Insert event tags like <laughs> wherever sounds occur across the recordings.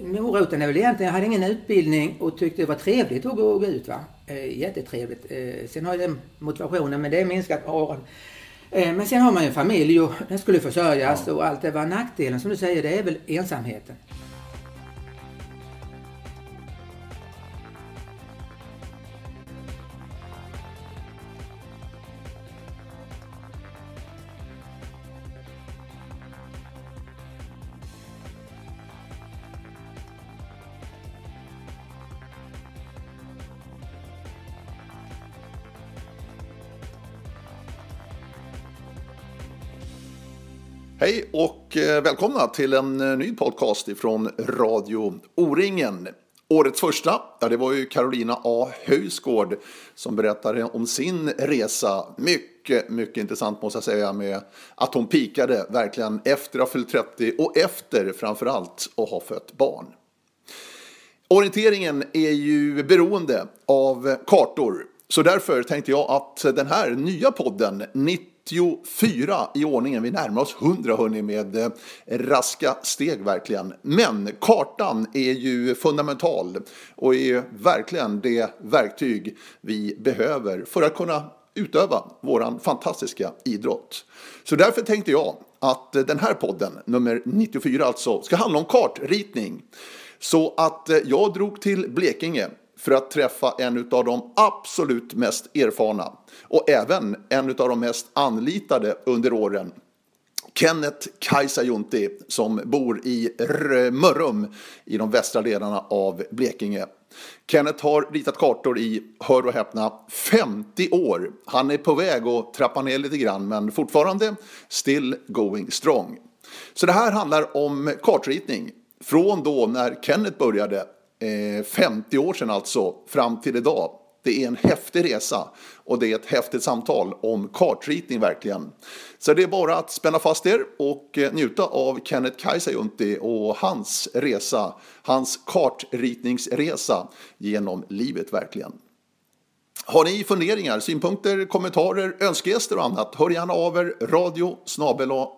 moroten är väl egentligen, jag hade ingen utbildning och tyckte det var trevligt att gå, gå ut. Va? Eh, jättetrevligt. Eh, sen har den motivationen, men det är minskat med åren. Eh, men sen har man ju en familj och den skulle försörjas ja. och allt det var nackdelen som du säger, det är väl ensamheten. Och eh, välkomna till en eh, ny podcast ifrån Radio O-ringen. Årets första, ja, det var ju Carolina A Höjsgård som berättade om sin resa. Mycket, mycket intressant måste jag säga med att hon pikade verkligen efter att ha fyllt 30 och efter framför allt att ha fött barn. Orienteringen är ju beroende av kartor. Så därför tänkte jag att den här nya podden, 94 i ordningen. Vi närmar oss 100 hörni med eh, raska steg verkligen. Men kartan är ju fundamental och är verkligen det verktyg vi behöver för att kunna utöva våran fantastiska idrott. Så därför tänkte jag att eh, den här podden, nummer 94 alltså, ska handla om kartritning. Så att eh, jag drog till Blekinge för att träffa en av de absolut mest erfarna och även en av de mest anlitade under åren. Kenneth Kaisajunti som bor i Mörrum i de västra delarna av Blekinge. Kenneth har ritat kartor i, hör och häpna, 50 år. Han är på väg att trappa ner lite grann men fortfarande still going strong. Så det här handlar om kartritning. Från då när Kenneth började Eh, 50 år sedan alltså, fram till idag. Det är en häftig resa och det är ett häftigt samtal om kartritning verkligen. Så det är bara att spänna fast er och eh, njuta av Kenneth Kaisajunti och hans resa, hans kartritningsresa genom livet verkligen. Har ni funderingar, synpunkter, kommentarer, önskegäster och annat, hör gärna av er. Radio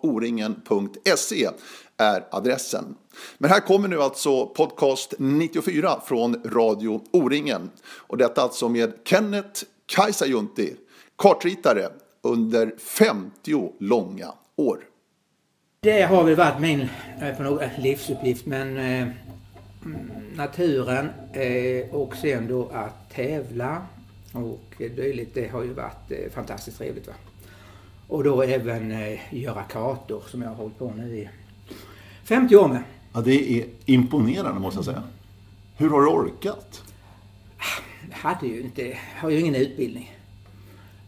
oringen.se är adressen. Men här kommer nu alltså podcast 94 från Radio O-ringen. Och detta alltså med Kenneth Kaisajunti, kartritare under 50 långa år. Det har väl varit min eh, livsuppgift men eh, naturen eh, och sen då att tävla och dylikt det har ju varit eh, fantastiskt trevligt. Va? Och då även eh, göra kartor som jag har hållit på nu i 50 år med. Ja, det är imponerande måste jag säga. Hur har du orkat? Jag hade ju inte, har ju ingen utbildning.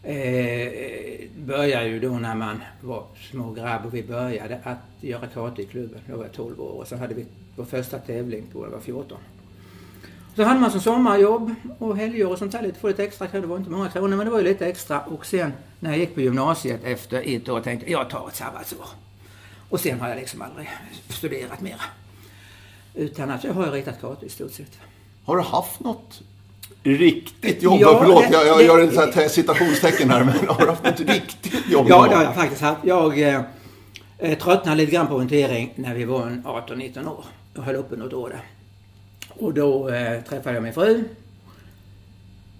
Eh, började ju då när man var små grabb och vi började att göra kartor i klubben. Då var jag 12 år och så hade vi vår första tävling på jag var 14. Så hade man som sommarjobb och helger och sånt där lite, få lite extra Det var inte många kronor men det var ju lite extra. Och sen när jag gick på gymnasiet efter ett år tänkte jag, jag tar ett sabbatsår. Och sen har jag liksom aldrig studerat mera. Utan att jag har ritat kartor i stort sett. Har du haft något riktigt jobb? Ja, Förlåt, jag, jag det, gör en sån här citationstecken här. Men har du haft ett riktigt jobb? Ja, det har jag faktiskt haft. Jag eh, eh tröttnade lite grann på orientering när vi var 18-19 år. Jag höll uppe något år där. Och då eh, träffade jag min fru.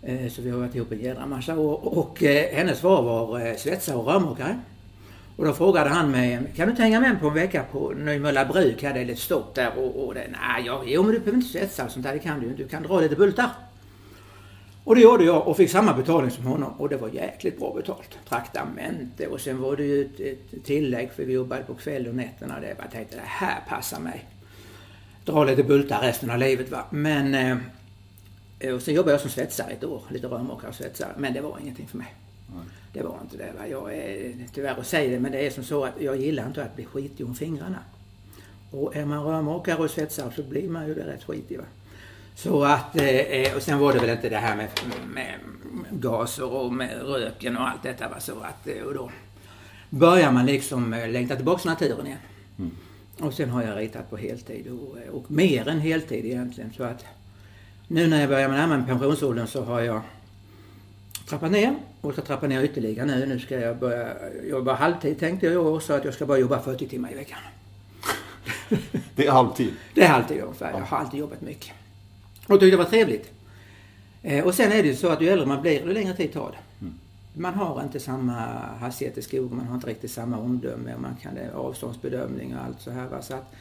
Eh, så vi har varit ihop en jädra massa år. Och eh, hennes far var eh, svetsare och rörmokare. Och då frågade han mig, kan du inte hänga med på en vecka på Nymölla bruk? Jag hade lite stopp där och, och det, nej, ja, jo men du behöver inte svetsa och sånt där, det kan du inte. Du kan dra lite bultar. Och det gjorde jag och fick samma betalning som honom och det var jäkligt bra betalt. Traktamente och sen var det ju ett, ett tillägg för vi jobbade på kväll och nätterna. Det. Jag tänkte det här passar mig. Dra lite bultar resten av livet va. Men eh, och sen jobbade jag som svetsare ett år, lite rörmokare och svetsare. Men det var ingenting för mig. Det var inte det. Va? Jag är tyvärr att säga det, men det är som så att jag gillar inte att bli skitig om fingrarna. Och är man rörmokare och svetsare så blir man ju det rätt skitig. Va? Så att, eh, och sen var det väl inte det här med, med gaser och med röken och allt detta. Va? Så att, eh, och då börjar man liksom eh, längta tillbaka till naturen igen. Mm. Och sen har jag ritat på heltid och, och mer än heltid egentligen. Så att nu när jag börjar närma mig pensionsåldern så har jag trappat ner och ska trappa ner ytterligare nu. Nu ska jag börja jobba halvtid tänkte jag också att jag ska bara jobba 40 timmar i veckan. <laughs> Det är halvtid? Det är halvtid ungefär. Jag har alltid jobbat mycket. Och tyckte det var trevligt. Eh, och sen är det ju så att ju äldre man blir, ju längre tid tar det. Mm. Man har inte samma hastighet i skogen, man har inte riktigt samma omdöme, man kan det, avståndsbedömning och allt så här. Så att,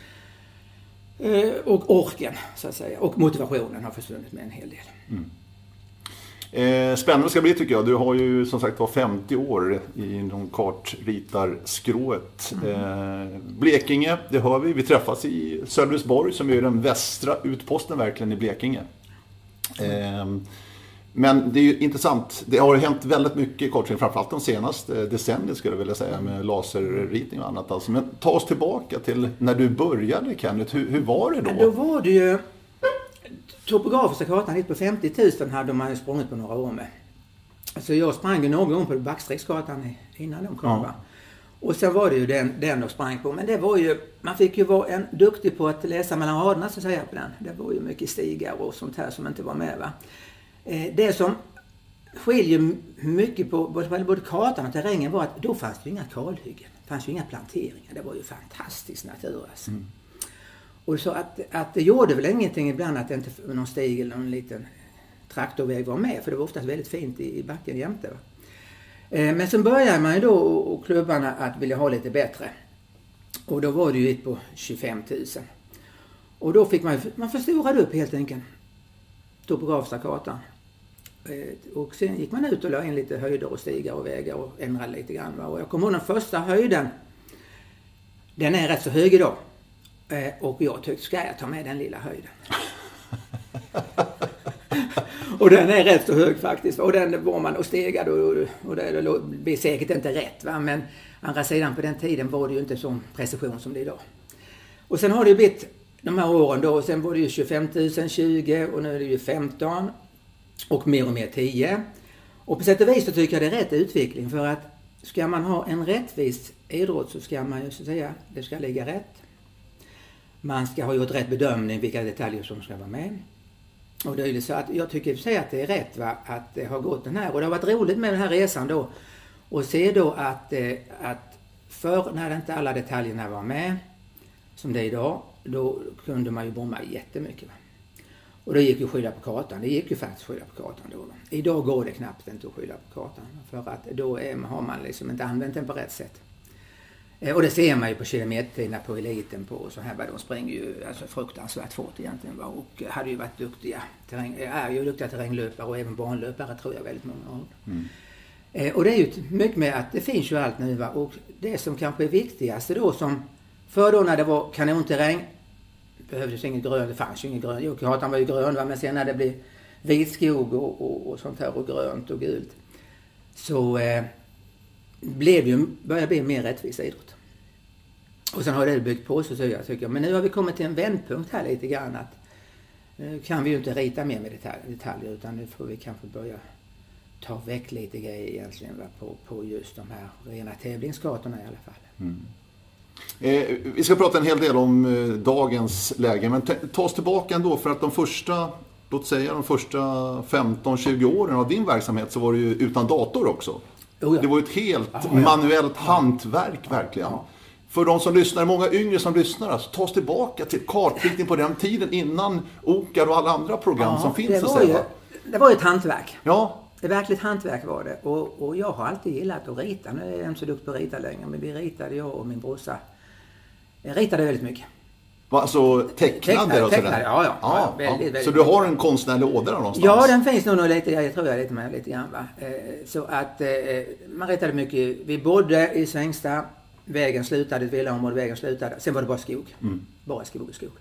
eh, och orken, så att säga. Och motivationen har försvunnit med en hel del. Mm. Eh, spännande ska det bli tycker jag. Du har ju som sagt var 50 år inom kartritarskrået. Mm. Eh, Blekinge, det hör vi. Vi träffas i Sölvesborg som är den västra utposten verkligen i Blekinge. Eh, men det är ju intressant. Det har hänt väldigt mycket i kartring, framförallt de senaste decennierna skulle jag vilja säga med laserritning och annat. Alltså. Men ta oss tillbaka till när du började Kenneth. Hur, hur var det då? då var det ju topografiska kartan hit på 50 000 hade man ju sprungit på några år med. Så jag sprang ju någon gång på backstreckskartan innan de kom. Ja. Och sen var det ju den, den jag sprang på. Men det var ju, man fick ju vara en, duktig på att läsa mellan raderna så att säga på den. Det var ju mycket stigar och sånt här som inte var med va. Eh, det som skiljer mycket på både, både kartan och terrängen var att då fanns det ju inga kalhyggen. Det fanns ju inga planteringar. Det var ju fantastisk natur alltså. Mm. Och så att, att det gjorde väl ingenting ibland att det inte någon stig eller någon liten traktorväg var med. För det var oftast väldigt fint i, i backen jämte. Va? Eh, men sen började man ju då och klubbarna att vilja ha lite bättre. Och då var det ju ett på 25 000. Och då fick man, man förstorade upp helt enkelt topografiska kartan. Eh, och sen gick man ut och la in lite höjder och stigar och vägar och ändrade lite grann. va. Och jag kommer ihåg den första höjden. Den är rätt så hög idag. Eh, och jag tyckte, ska jag ta med den lilla höjden? <laughs> och den är rätt så hög faktiskt. Och den var man och stegade och, och det, det blir säkert inte rätt. Va? Men andra sidan på den tiden var det ju inte sån precision som det är idag. Och sen har det ju blivit de här åren då. Sen var det ju 25 000, 20 och nu är det ju 15. Och mer och mer 10. Och på sätt och vis så tycker jag det är rätt utveckling för att ska man ha en rättvis idrott så ska man ju så att säga, det ska ligga rätt. Man ska ha gjort rätt bedömning vilka detaljer som ska vara med. Och det är så att jag tycker i och för sig att det är rätt va, att det har gått den här. Och det har varit roligt med den här resan då. Och se då att, eh, att förr när inte alla detaljerna var med, som det är idag, då kunde man ju bomma jättemycket. Va? Och då gick ju skylla på kartan. Det gick ju faktiskt skylla på kartan då. Va? Idag går det knappt inte att skylla på kartan. För att då är, har man liksom inte använt den på rätt sätt. Eh, och det ser man ju på kilometertiderna på eliten på så här. De springer ju alltså fruktansvärt fort egentligen. Och hade ju varit duktiga, terräng, eh, är ju duktiga terränglöpare och även banlöpare tror jag väldigt många av. Mm. Eh, och det är ju mycket med att det finns ju allt nu va. Och det som kanske är viktigaste då som Förr då när det var kanonterräng behövdes inget grönt. Det fanns ju inget grönt. Jo, kartan var ju grön va. Men sen när det blev vit skog och, och, och sånt här och grönt och gult. Så eh, blev ju, började bli mer rättvis idrott. Och sen har det byggt på sig så jag tycker Men nu har vi kommit till en vändpunkt här lite grann att nu kan vi ju inte rita mer med detalj, detaljer utan nu får vi kanske börja ta väck lite grejer egentligen va, på, på just de här rena tävlingsgatorna i alla fall. Mm. Eh, vi ska prata en hel del om eh, dagens läge men ta oss tillbaka ändå för att de första låt säga de första 15-20 åren av din verksamhet så var det ju utan dator också. Oh ja. Det var ett helt oh ja. manuellt hantverk verkligen. För de som lyssnar, många yngre som lyssnar, alltså, ta oss tillbaka till kartritning på den tiden innan Okar och alla andra program som finns. Det var, ju, det var ju ett hantverk. Ja. Ett verkligt hantverk var det. Och, och jag har alltid gillat att rita. Nu är jag inte så duktig på att rita längre, men vi ritade jag och min brorsa. Jag ritade väldigt mycket. Alltså tecknade och sådär? Ja, ja. ja, ja väldigt, väldigt, så du har en konstnärlig ådra någonstans? Ja, den finns nog lite, jag tror jag lite med lite grann va. Eh, så att eh, man ritade mycket. Vi bodde i Svängsta. Vägen slutade, ett villaområde, vägen slutade. Sen var det bara skog. Mm. Bara skog och skog.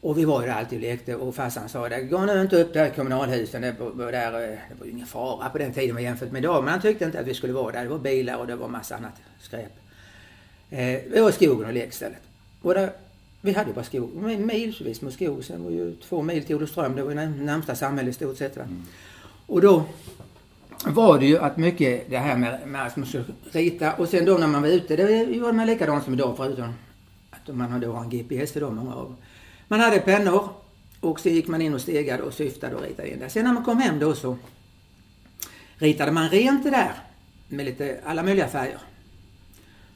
Och vi var ju där alltid och lekte och farsan sa det, gå nu inte upp där i kommunalhusen. Det var, där, eh, det var ju ingen fara på den tiden jämfört med idag. Men han tyckte inte att vi skulle vara där. Det var bilar och det var massa annat skräp. vi var i skogen och lekte istället. Och där, vi hade bara skog, milsvis med skog. Sen var ju två mil till Olofström, det var ju närmsta samhälle i stort sett. Mm. Och då var det ju att mycket det här med, med att man skulle rita och sen då när man var ute, det gjorde man likadant som idag förutom att man hade en GPS idag många av Man hade pennor och så gick man in och stegade och syftade och ritade in det. Sen när man kom hem då så ritade man rent det där med lite alla möjliga färger.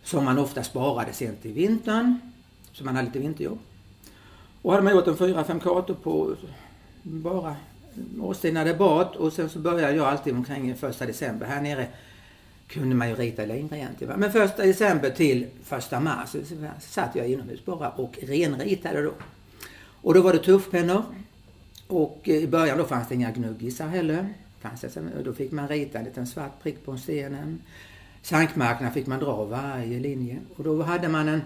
Som man ofta sparade sen till vintern så man hade lite vinterjobb. Och hade man gjort en fyra, fem kartor på bara årstiden när det bad och sen så började jag alltid omkring första december. Här nere kunde man ju rita längre egentligen. Men första december till första mars så satt jag inomhus bara och renritade då. Och då var det tuffpennor. Och eh, i början då fanns det inga gnuggisar heller. Fanns det, då fick man rita en liten svart prick på stenen. Sankmarkerna fick man dra varje linje. Och då hade man en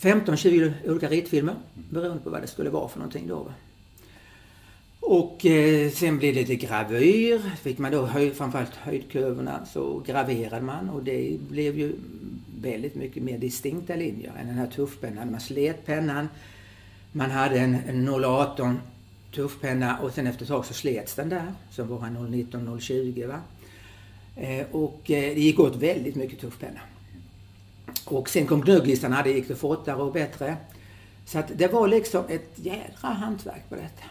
15-20 olika ritfilmer beroende på vad det skulle vara för någonting då. Och eh, sen blev det lite gravyr. Fick man då höj, framförallt höjdkurvorna så graverade man och det blev ju väldigt mycket mer distinkta linjer än den här tuffpennan. Man slet pennan. Man hade en, 018 tuffpenna och sen efter ett tag så slets den där som var en 019 020 va. Eh, och eh, det gick åt väldigt mycket tuffpenna. Och sen kom gnuggisarna, det gick det fortare och bättre. Så att det var liksom ett jädra hantverk på detta.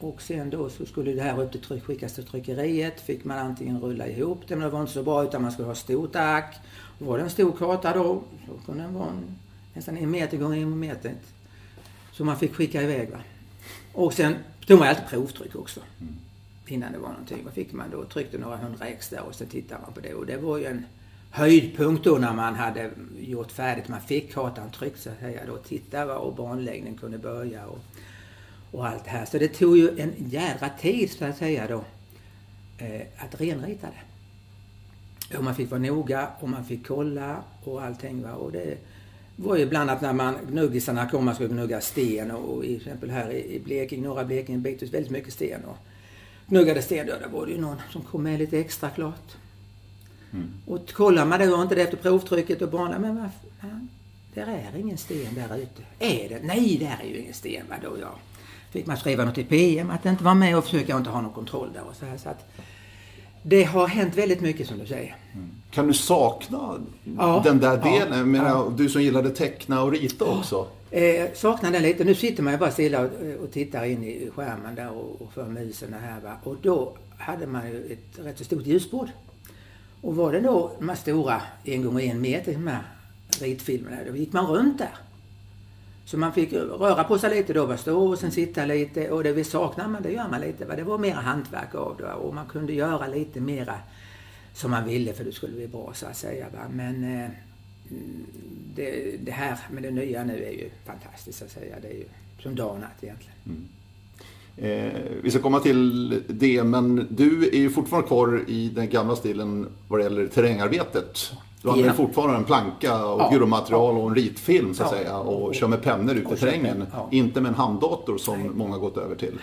Och sen då så skulle det här upp till tryck, skickas till tryckeriet. Fick man antingen rulla ihop det, men det var inte så bra, utan man skulle ha stort ark. Och var det en stor karta då, så kunde den vara nästan en meter gånger en meter. Så man fick skicka iväg. Va? Och sen tog man alltid provtryck också. Innan det var någonting. Vad fick man då? Tryckte några hundra extra och så tittade man på det. Och det var ju en höjdpunkt då när man hade gjort färdigt. Man fick kartan tryckt så att säga. Då titta och banläggning kunde börja. Och, och allt det här. Så det tog ju en jädra tid så att säga då eh, att renrita det. Och man fick vara noga och man fick kolla och allting. Va? Och det var ju bland annat när man, gnuggisarna kom, man skulle gnugga sten och, och till exempel här i Blekinge, norra Blekinge byggdes väldigt mycket sten. Och gnuggade sten, då, då var det ju någon som kom med lite extra klart. Mm. Och kollar man då inte det efter provtrycket och bara, men vad fan, där är ingen sten där ute. Är det? Nej, där är ju ingen sten. Vadå ja fick man skriva något i PM att inte vara med och försöka inte ha någon kontroll där och så här. Så att det har hänt väldigt mycket som du säger. Mm. Kan du sakna ja, den där delen? Ja, menar, ja. Du som gillade teckna och rita också. Eh, saknar den lite. Nu sitter man ju bara stilla och, och tittar in i skärmen där och, och för musen här va. Och då hade man ju ett rätt så stort ljusbord. Och var det då de här stora, en gång en meter, de här ritfilmerna, då gick man runt där. Så man fick röra på sig lite då, stå och sen sitta lite och det vi saknar man, det gör man lite. va. Det var mera hantverk av det och man kunde göra lite mera som man ville för det skulle bli bra så att säga. va. Men eh, det, det, här med det nya nu är ju fantastiskt så att säga. Det är ju som dag och natt egentligen. Mm. Eh, vi ska komma till det, men du är ju fortfarande kvar i den gamla stilen vad det gäller terrängarbetet. Du använder ja. fortfarande en planka och ja. grundmaterial och en ritfilm så att ja. säga och kör med pennor ut i terrängen. Inte med en handdator som Nej. många gått över till.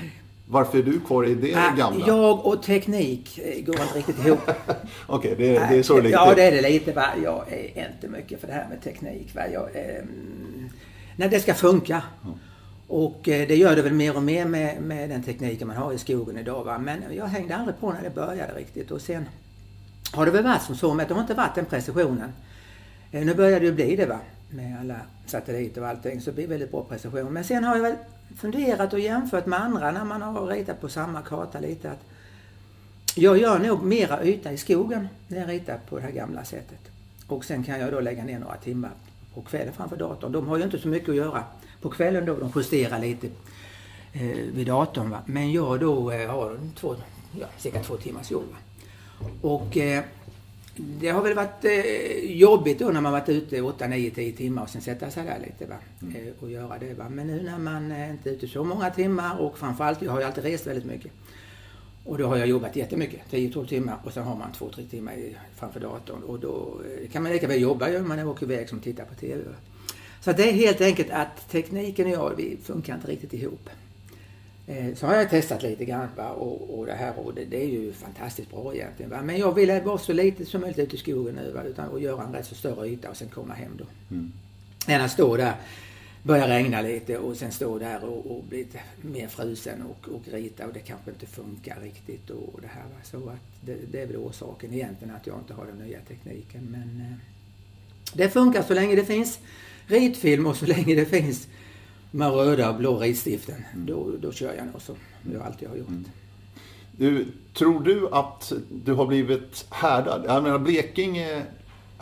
Varför är du kvar i det äh, gamla? Jag och teknik eh, går inte riktigt ihop. <laughs> Okej, okay, det, det, är så det ligger Ja, det är det lite. Va? Jag är inte mycket för det här med teknik. Va? Jag, eh, när det ska funka. Mm. Och eh, det gör det väl mer och mer med, med den tekniken man har i skogen idag. Va? Men jag hängde aldrig på när det började riktigt. Och sen har det väl varit som så, men det har inte varit den precisionen. Eh, nu börjar det ju bli det va, med alla satelliter och allting, så det blir väldigt bra precision. Men sen har jag väl funderat och jämfört med andra när man har ritat på samma karta lite att jag gör nog mera yta i skogen när jag ritar på det här gamla sättet. Och sen kan jag då lägga ner några timmar på kvällen framför datorn. De har ju inte så mycket att göra på kvällen då. De justerar lite eh, vid datorn. Va? Men jag då eh, har två, ja, cirka två timmars jobb. Va? Och eh, det har väl varit eh, jobbigt då när man varit ute 8, 9, 10 timmar och sen sätta sig där lite va? Mm. Eh, och göra det. Va? Men nu när man eh, inte är ute så många timmar och framförallt, jag har ju alltid rest väldigt mycket. Och då har jag jobbat jättemycket, 10-12 timmar och sen har man 2-3 timmar framför datorn och då eh, kan man lika väl jobba ju man åker iväg som tittar på TV. Så det är helt enkelt att tekniken och jag, vi funkar inte riktigt ihop. Eh, så har jag testat lite grann va? Och, och det här och det, det, är ju fantastiskt bra egentligen. Va? Men jag vill vara så lite som möjligt ute i skogen nu va? Utan, och göra en rätt så större yta och sen komma hem då. Mm. Än att stå där, börja regna lite och sen stå där och, och bli mer frusen och, och rita och det kanske inte funkar riktigt och det här. Va? Så att det, det är väl orsaken egentligen att jag inte har den nya tekniken. Men eh, det funkar så länge det finns ritfilm och så länge det finns med röda och blå ritstiften. Mm. Då, då kör jag nog som jag alltid har gjort. Mm. Du, tror du att du har blivit härdad? Jag menar Blekinge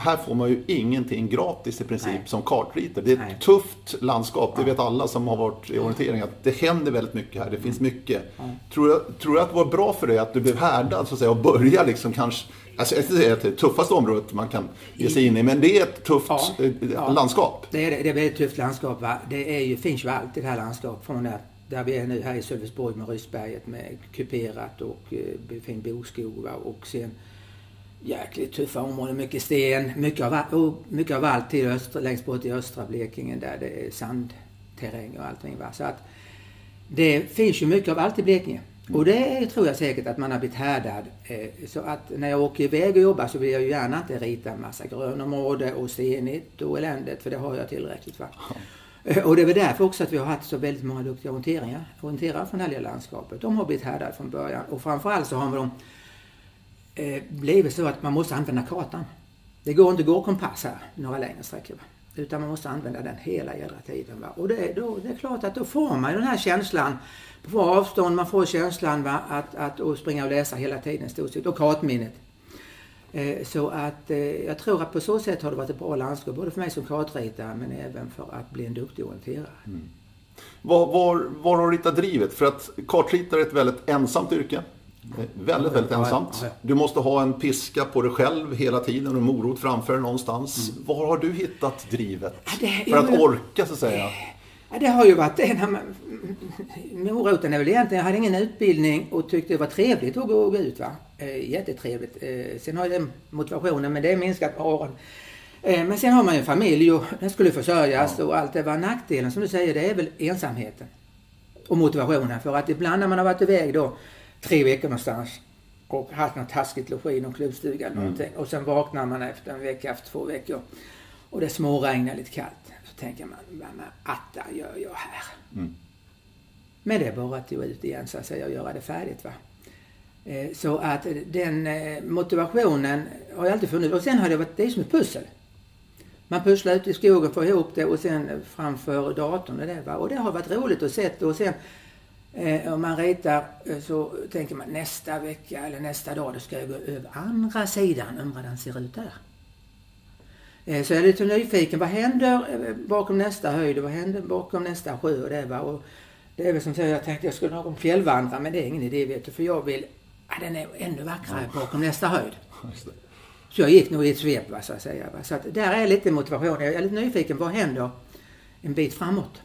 här får man ju ingenting gratis i princip Nej. som kartritare. Det är ett Nej. tufft landskap, det vet alla som har varit i orientering. Att det händer väldigt mycket här, det finns mycket. Tror, du, tror du att det var bra för dig att du blev härdad så att säga och börja liksom kanske Alltså, jag säga att det tuffaste området man kan ge sig in i, men det är ett tufft Ja. eh, Ja. landskap. Det är, det är ett väldigt tufft landskap. Va? Det är ju, finns ju allt i det här landskapet. Från där, där vi är nu här i Sölvesborg med Ryssberget med kuperat och eh, fin bokskog. Va? Och sen jäkligt tuffa områden, mycket sten. Mycket av, och mycket av allt till östra, längst bort i östra Blekinge där det är sandterräng och allting. Va? Så att det finns ju mycket av allt i Blekinge. Och det tror jag säkert att man har blivit härdad. Eh, Så att när jag åker iväg och jobbar så vill jag ju gärna inte rita en massa grönområde och stenigt och eländigt för det har jag tillräckligt. Va? Eh, Och det är väl därför också att vi har haft så väldigt många duktiga orienteringar, orienterare från det här lilla landskapet. De har blivit härdade från början och framförallt så har de eh, blivit så att man måste använda kartan. Det går inte att gå kompass här några längre sträckor. Va? Utan man måste använda den hela jädra tiden. Va? Och det, då, det är klart att då får man ju den här känslan på avstånd. Man får känslan va? Att, att, att springa och läsa hela tiden stort sett. Och kartminnet. Eh, så att eh, jag tror att på så sätt har det varit ett bra landskap. Både för mig som kartritare men även för att bli en duktig orienterare. Var, var, var har du hittat drivet? För att kartritare är ett väldigt ensamt yrke. Eh, Väldigt, väldigt ensamt. Du måste ha en piska på dig själv hela tiden och en morot framför dig någonstans. Var har du hittat drivet? Det- För att orka så att säga. Ja, det har ju varit det. när man- Moroten är väl egentligen, jag hade ingen utbildning och tyckte det var trevligt att gå, gå ut. Va? Eh, jättetrevligt. Eh, sen har jag den motivationen, men det är minskat med åren. Eh, men sen har man ju en familj och den skulle försörjas och allt det var nackdelen som du säger, det är väl ensamheten. Och motivationen. För att ibland när man har varit iväg då tre veckor någonstans och haft något taskigt logi, någon klubbstuga eller någonting. Och sen vaknar man efter en vecka, efter två veckor och det småregnar lite kallt. Tänker man, vad attan gör jag här? Men det är bara att gå ut igen så att säga och göra det färdigt. Va? Eh, Så att den eh, motivationen har jag alltid funnits. Och sen har det varit, det är som ett pussel. Man pusslar ut i skogen, får ihop det och sen framför datorn och det. Va? Och det har varit roligt att se. Och sen eh, om man ritar så tänker man nästa vecka eller nästa dag då ska jag gå över andra sidan. Undrar hur den ser ut där. Eh, Så jag är lite nyfiken. Vad händer eh, bakom nästa höjd och vad händer bakom nästa sjö och det va. Och det är väl som så jag tänkte jag skulle någon fjällvandra men det är ingen idé vet du. För jag vill, ja, den är ännu vackrare bakom nästa höjd. Så jag gick nog i ett svep va, så att säga. Va. Så att där är lite motivation. Jag är lite nyfiken. Vad händer en bit framåt?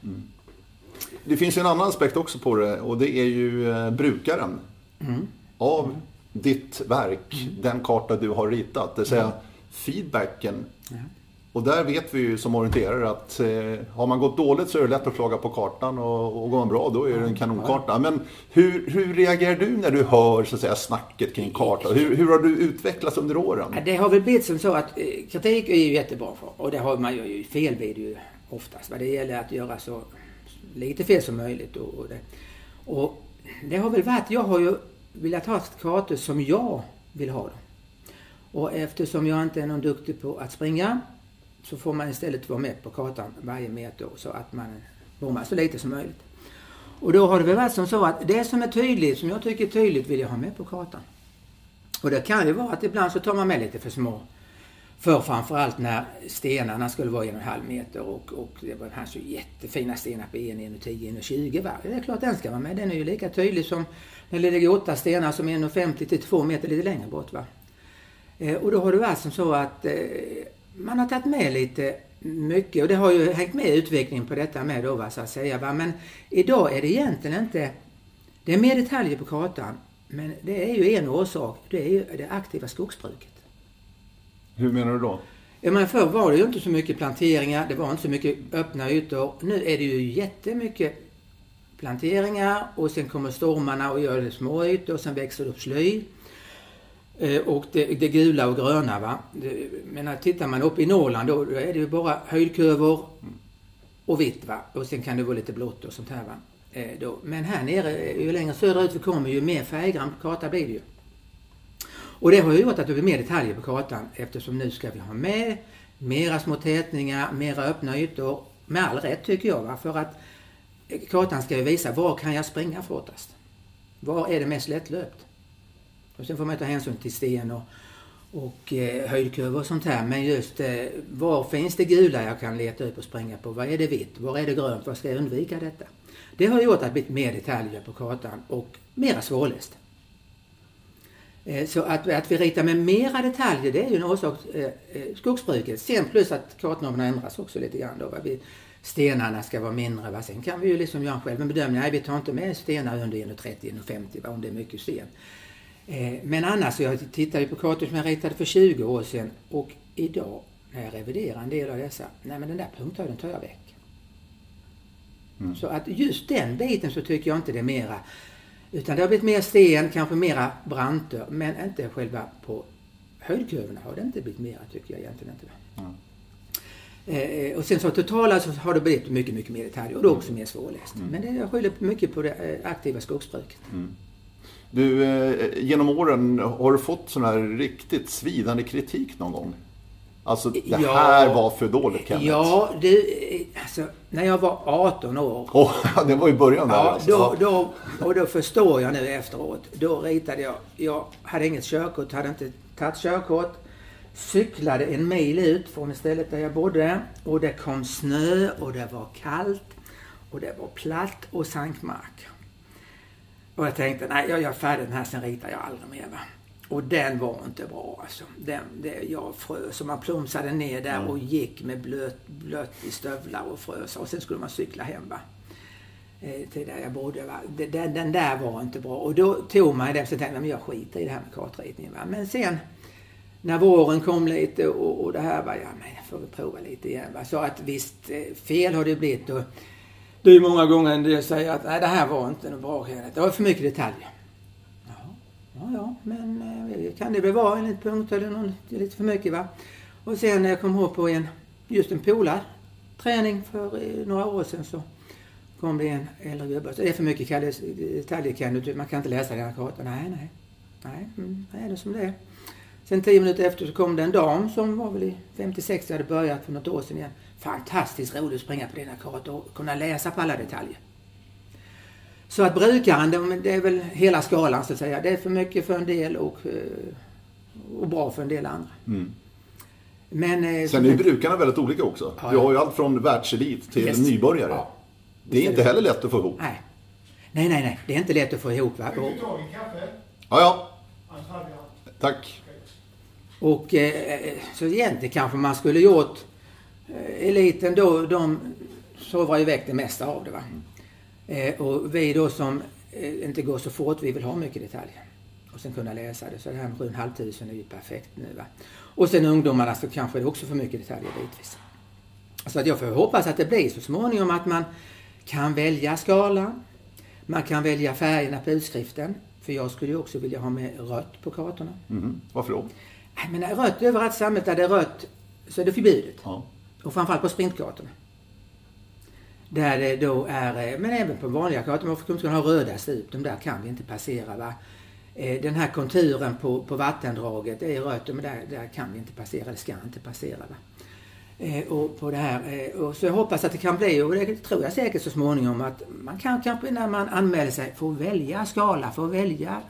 Det finns ju en annan aspekt också på det och det är ju eh, brukaren av ditt verk, den karta du har ritat. Det vill säga feedbacken. Och där vet vi ju som orienterare att eh, har man gått dåligt så är det lätt att klaga på kartan och, och går man bra då är det en kanonkarta. Men hur, hur reagerar du när du hör så att säga, snacket kring kartan? Hur, hur har du utvecklats under åren? Det har väl blivit som så att eh, kritik är ju jättebra för. Och det har man ju fel vid ju oftast. Va? Det gäller att göra så lite fel som möjligt. Och, och, det. och det har väl varit, jag har ju velat ha kartor som jag vill ha dem. Och eftersom jag inte är någon duktig på att springa så får man istället vara med på kartan varje meter så att man bommar så lite som möjligt. Och då har det väl varit som så att det som är tydligt, som jag tycker är tydligt, vill jag ha med på kartan. Och det kan ju vara att ibland så tar man med lite för små. För framförallt när stenarna skulle vara en och en halv meter och, och det var här så jättefina stenar på 1, 1, 10, 1, 20 va. Det är klart den ska vara med. Den är ju lika tydlig som när det ligger åtta stenar som 1,50 till två meter lite längre bort va. Eh, och då har det varit som så att eh, man har tagit med lite mycket och det har ju hängt med utvecklingen på detta med då va, så att säga. Va? Men idag är det egentligen inte, det är mer detaljer på kartan men det är ju en orsak, det är ju det aktiva skogsbruket. Hur menar du då? Ja, men förr var det ju inte så mycket planteringar, det var inte så mycket öppna ytor. Nu är det ju jättemycket planteringar och sen kommer stormarna och gör det små ytor och sen växer det upp sly. Eh, och det, det gula och gröna va. Det, men tittar man upp i Norrland då, då är det ju bara höjdkurvor och vitt va. Och sen kan det vara lite blått och sånt här va. Eh, då. Men här nere, ju längre söderut vi kommer ju mer färggrann karta blir det ju. Och det har ju gjort att det blir mer detaljer på kartan eftersom nu ska vi ha med mera små tätningar, mera öppna ytor. Med all rätt tycker jag va. För att kartan ska ju visa var kan jag springa fortast? Var är det mest lättlöpt? Och sen får man ta hänsyn till sten och, och eh, höjdkurvor och sånt här. Men just eh, var finns det gula jag kan leta upp och springa på? Var är det vitt? Var är det grönt? Var ska jag undvika detta? Det har gjort att det blivit mer detaljer på kartan och mera svårläst. Eh, så att, att vi ritar med mera detaljer det är ju en orsak, eh, eh skogsbruket. Sen plus att kartnormerna ändras också lite grann då. Vi, stenarna ska vara mindre. Va? Sen kan vi ju liksom göra själv en bedömning. Nej, vi tar inte med stenar under 1,30-1,50 om det är mycket sten. Eh, men annars, jag tittade på kartor som jag ritade för 20 år sedan och idag när jag reviderar en del av dessa, nej men den där punkthöjden tar jag väck. Mm. Så att just den biten så tycker jag inte det är mera utan det har blivit mer sten, kanske mera branter, men inte själva på höjdkurvorna har det inte blivit mera tycker jag egentligen inte. Mm. Eh, och sen så totala så har det blivit mycket, mycket mer detaljer och då också mer svårläst. Mm. Men det jag skyller mycket på det eh, aktiva skogsbruket. Mm. Du, eh, genom åren, har du fått sån här riktigt svidande kritik någon gång? Alltså, det ja, här var för dåligt, Kenneth. Ja, det, alltså, när jag var 18 år. Oh, <laughs> det var i början där ja, alltså. då, då, Och då förstår jag nu efteråt. Då ritade jag, jag hade inget körkort, hade inte tagit körkort. Cyklade en mil ut från stället där jag bodde och det kom snö och det var kallt och det var platt och sankmark. Och jag tänkte, nej jag gör färdig den här, sen ritar jag aldrig mer. Va? Och den var inte bra alltså. Den, det, jag frös och man plumsade ner där mm. och gick med blöt, blött i stövlar och frös. Och sen skulle man cykla hem va. Eh, till där jag bodde. Va? Den, den där var inte bra. Och då tog man det och så tänkte jag, jag skiter i det här med kartritningen. Va? Men sen när våren kom lite och, och det här var, ja men får vi prova lite igen. Va? Så att visst, eh, fel har det blivit. Och det är många gånger en del säger att nej det här var inte något bra. Det var för mycket detaljer. Ja, ja, men eh, kan det väl vara en punkt eller någon, lite för mycket va. Och sen när jag kom ihåg på en, just en polarträning för eh, några år sedan så kom det en äldre gubbe. Det är för mycket detaljer kan du man kan inte läsa den här kartan. Nej, nej. Nej, mm, är det som det är. Sen tio minuter efter så kom det en dam som var väl i 50-60 hade börjat för något år sedan igen. Fantastiskt roligt att springa på denna karta och kunna läsa på alla detaljer. Så att brukaren, det är väl hela skalan så att säga. Det är för mycket för en del och, eh, och bra för en del andra. Mm. Men, eh, Sen är ju brukarna väldigt olika också. Ja, du har ju allt från världselit till yes. nybörjare. Ja. Det är inte heller lätt att få ihop. Nej. nej, nej, nej. Det är inte lätt att få ihop. Va? Kaffe? Ja, ja. Tack. Och eh, så egentligen kanske man skulle gjort eliten då, de sovrar iväg det mesta av det. Va? Mm. Eh, och vi då som eh, inte går så fort, vi vill ha mycket detaljer. Och sen kunna läsa det. Så det här med 7 500 är ju perfekt nu. Va? Och sen ungdomarna så kanske det också för mycket detaljer bitvis. Så att jag får hoppas att det blir så småningom att man kan välja skala. Man kan välja färgerna på utskriften. För jag skulle ju också vilja ha med rött på kartorna. Mm. Varför då? Jag menar, rött överallt i samhället där det är rött så är det förbjudet. Ja. Och framförallt på sprintgatorna. Där det då är, eh, men även på vanliga kartor, man ska ha röda stup, de där kan vi inte passera. Va? Eh, den här konturen på, på vattendraget är rött, men där, där kan vi inte passera, det ska inte passera. Va? Eh, och på det här. Eh, och så jag hoppas att det kan bli, och det tror jag säkert så småningom, att man kan kanske när man anmäler sig få välja skala, få välja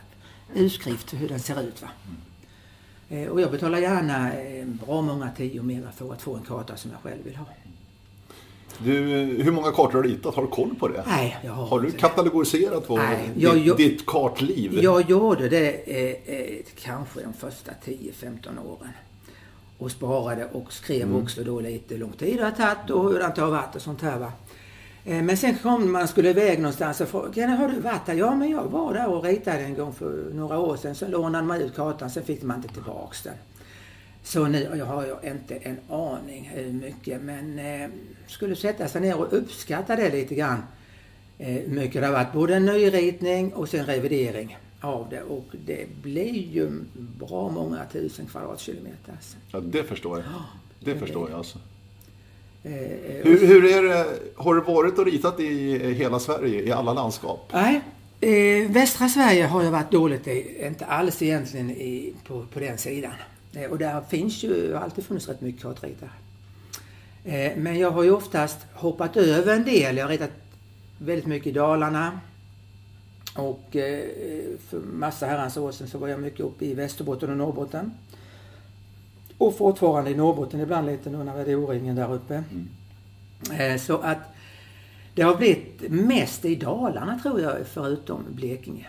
utskrift hur den ser ut. Va? Mm. Och jag betalar gärna bra många tio mer för att få en karta som jag själv vill ha. Du, hur många kartor har du ritat? Har du koll på det? Nej, jag har Har du katalogoriserat på Nej, jag, ditt, ditt kartliv? Jag gjorde det eh, eh, kanske de första 10-15 åren. Och sparade och skrev mm. också då lite hur lång tid det har tagit och hur det har varit och sånt här va. Eh, men sen kom man skulle iväg någonstans och frågade, har du varit där? Ja, men jag var där och ritade en gång för några år sedan. Så lånade man ut kartan, sen fick man inte tillbaks den. Så nu jag har jag inte en aning hur mycket men eh, skulle sätta sig ner och uppskatta det lite grann. Eh, mycket det har varit både en nyritning och sen revidering av det och det blir ju bra många tusen kvadratkilometer. Alltså. Ja, det förstår jag. Det, det förstår jag alltså. Eh, hur, hur är det, har du varit och ritat i hela Sverige, i alla landskap? Nej, eh, västra Sverige har jag varit dåligt i, inte alls egentligen i, på, på den sidan. Eh, och där finns ju alltid funnits rätt mycket kartritare. Eh, men jag har ju oftast hoppat över en del. Jag har ritat väldigt mycket i Dalarna. Och för massa herrans år sedan så var jag mycket uppe i Västerbotten och Norrbotten. Och fortfarande i Norrbotten ibland lite nu när det är O-ringen där uppe. Eh, Så att det har blivit mest i Dalarna tror jag, förutom Blekinge.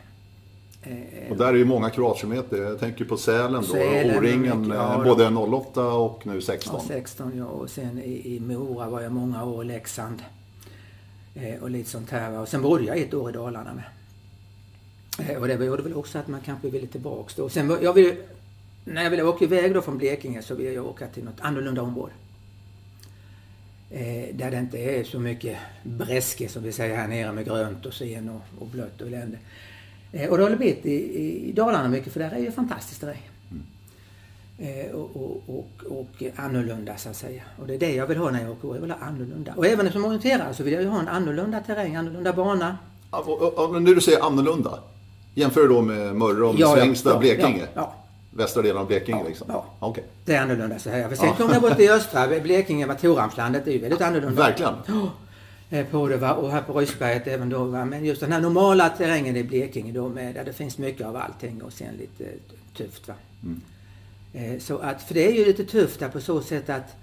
Eh, Och där är ju många kvadratkilometer. Jag tänker på Sälen då, O-ringen, eh, ja, både 08 och nu 16. Ja, 16 ja. Och sen i, i Mora var jag många år, Leksand. Eh, och lite sånt här. Och sen bodde jag ett år i Dalarna med. Eh, och det gjorde väl också att man kanske ville tillbaks då. Sen var- jag vill, när jag ville åka iväg då från Blekinge så ville jag åka till något annorlunda område. Eh, där det inte är så mycket bräske som vi säger här nere med grönt och sen och, och blött och elände. Eh, och det har det blivit i, i Dalarna mycket för där är ju fantastiskt terräng. Eh, och, och, och, och annorlunda så att säga. Och det är det jag vill ha när jag åker. Jag vill ha annorlunda. Och även som orienterare så vill jag ju ha en annorlunda terräng, annorlunda bana. Ja, och- och- och när du säger annorlunda, jämför du då med Mörrum, ja, Svängsta, ja, Blekinge? ja, ja. Västra delen av Blekinge Ja, liksom? ja. Okej. Det är annorlunda så här. För sen kommer jag bort till östra Blekinge, var Toramslandet, det är ju väldigt annorlunda. Verkligen. eh, på det va? och här på Rysberget även då. Va? Men just den här normala terrängen i Blekinge då med där det finns mycket av allting och sen lite tufft va. Eh, Så att, för det är ju lite tufft där på så sätt att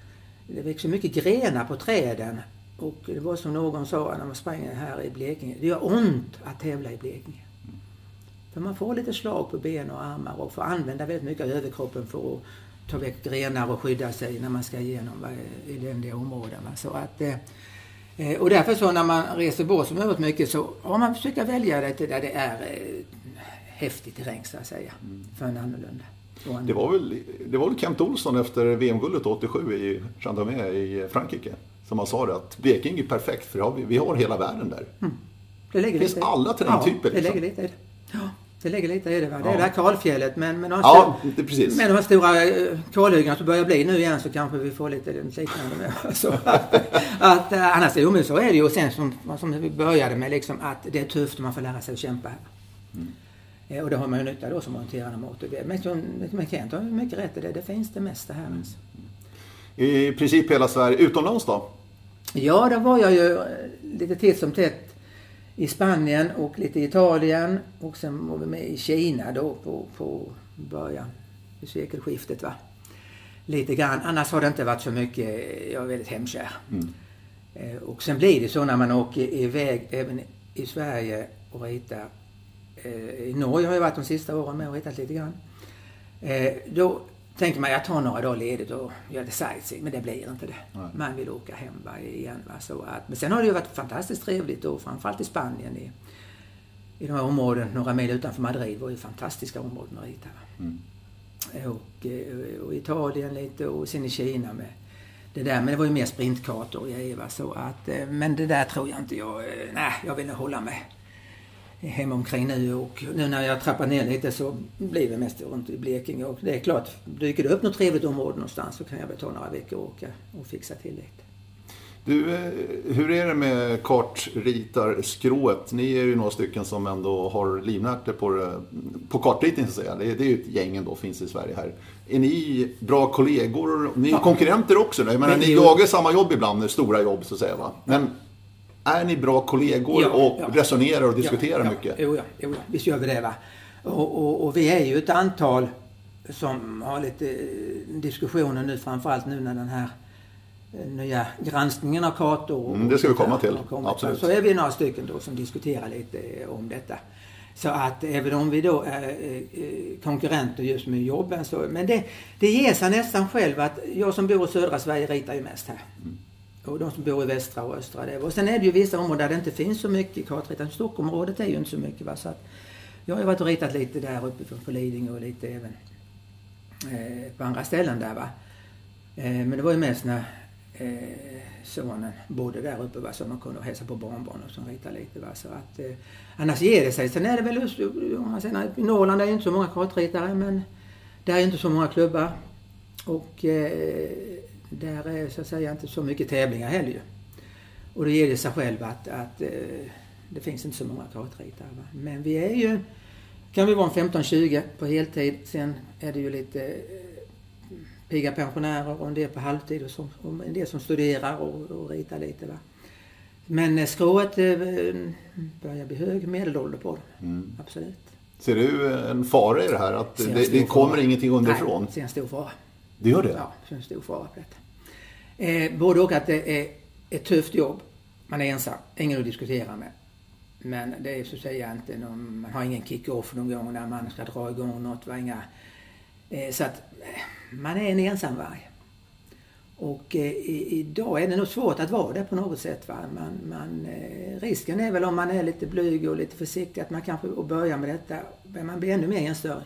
det växer mycket grenar på träden. Och det var som någon sa när man springer här i Blekinge, det gör ont att tävla i Blekinge. För man får lite slag på ben och armar och får använda väldigt mycket av överkroppen för att ta väck grenar och skydda sig när man ska igenom va, eländiga områden. Va. Så att, eh, eh, och därför så när man reser bort så oerhört mycket så har man försökt välja det där det är eh, häftig terräng så att säga. För en annorlunda. En- Det var, väl, det var väl Kent Olsson efter VM-guldet 87 i Gendarmé i Frankrike som han sa det att Blekinge är perfekt för vi, vi har hela världen där. Det lägger finns lite alla terrängtyper, Ja, det liksom. lägger lite det. Lägger lite i det. Va? Det är Ja. det här kalfjället men med de Ja, stor- precis. med de här stora eh, kalhyggena som börjar bli nu igen så kanske vi får lite liknande med. <laughs> Så att, att, eh, annars det omöjligt. Så är det ju. Och sen som, som vi började med liksom att det är tufft och man får lära sig att kämpa här. Eh, Och det har man ju nytta då som orienterande motor. Men som men Kent har mycket rätt i det. Det finns det mesta här. Alltså. I princip hela Sverige. Utomlands då? Ja, då var jag ju lite titt som tätt i Spanien och lite i Italien och sen var vi med i Kina då på, på början i sekelskiftet. Va? Lite grann. Annars har det inte varit så mycket. Jag är väldigt hemkär. Eh, Och sen blir det så när man åker iväg även i Sverige och ritar. Eh, I Norge har jag varit de sista åren med och ritat lite grann. Eh, Då tänker man jag tar några dagar ledigt och gör lite sightseeing, men det blir inte det. Nej. Man vill åka hem va, igen. Va, så att, men sen har det ju varit fantastiskt trevligt och framförallt i Spanien i, i de här områden, några mil utanför Madrid var ju fantastiska områden att rita. Va? Och, eh, och Italien lite och sen i Kina med det där. Men det var ju mer sprintkartor och grejer. Så att, eh, men det där tror jag inte jag... eh, Nej, jag vill nog hålla mig hemma omkring nu och nu när jag trappar ner lite så blir det mest runt i Blekinge och det är klart, dyker det upp något trevligt område någonstans så kan jag väl ta några veckor och åka och fixa till lite. Du, eh, hur är det med kartritarskrået? Ni är ju några stycken som ändå har livnärt på, på kartritning så att säga. Det, är- det är ju ett gäng ändå, finns i Sverige här. Är ni bra kollegor? Ni är ju konkurrenter också. Jag menar, Men ni jagar samma jobb ibland, stora jobb så att säga. Va? Men är ni bra kollegor Ja, och ja. resonerar och diskuterar ja, mycket? Jo, ja, jo, visst gör vi det va. Och, och, och vi är ju ett antal som har lite eh, diskussioner nu framförallt nu när den här eh, nya granskningen av kartor och Mm, det ska vi komma till. Absolut. Så är vi några stycken då som diskuterar lite eh, om detta. Så att även om vi då är konkurrenter just med jobben så, men det, det ger sig nästan själv att jag som bor i södra Sverige ritar ju mest här. Och de som bor i västra och östra. Det. Och sen är det ju vissa områden där det inte finns så mycket kartritande. Alltså, Stockholmsområdet är ju inte så mycket. Va? Så att jag har ju varit och ritat lite där uppe på Lidingö och lite även eh, på andra ställen där. Va? Eh, men det var ju mest när eh, sonen bodde där uppe va? så man kunde hälsa på barnbarn och så rita lite. Va? Så att, eh, annars ger det sig. Sen är det väl just, i Norrland är det inte så många kartritare men där är inte så många klubbar. Och eh, där är så att säga inte så mycket tävlingar heller ju. Och då ger det sig själv att, att eh, det finns inte så många kartritare. Va? Men vi är ju, kan vi vara en 15-20 på heltid. Sen är det ju lite eh, pigga pensionärer och en del på halvtid och, så, och en del som studerar och, och ritar lite. Va? Men eh, skrået börjar bli hög medelålder på dem. Mm. Absolut. Ser du en fara i det här? Att Ser det, det kommer fara. ingenting underifrån? Nej, ser en stor fara. Det gör det? Ja, det är en stor fara på detta. Eh, både och att det är ett tufft jobb. Man är ensam, ingen att diskutera med. Men det är så att säga inte någon, man har ingen kick-off någon gång när man ska dra igång något. Va? inga, eh, så att eh, man är en ensamvarg. Och eh, idag är det nog svårt att vara det på något sätt. Va? Man, man, eh, risken är väl om man är lite blyg och lite försiktig att man kanske börjar med detta, man blir ännu mer enstörig.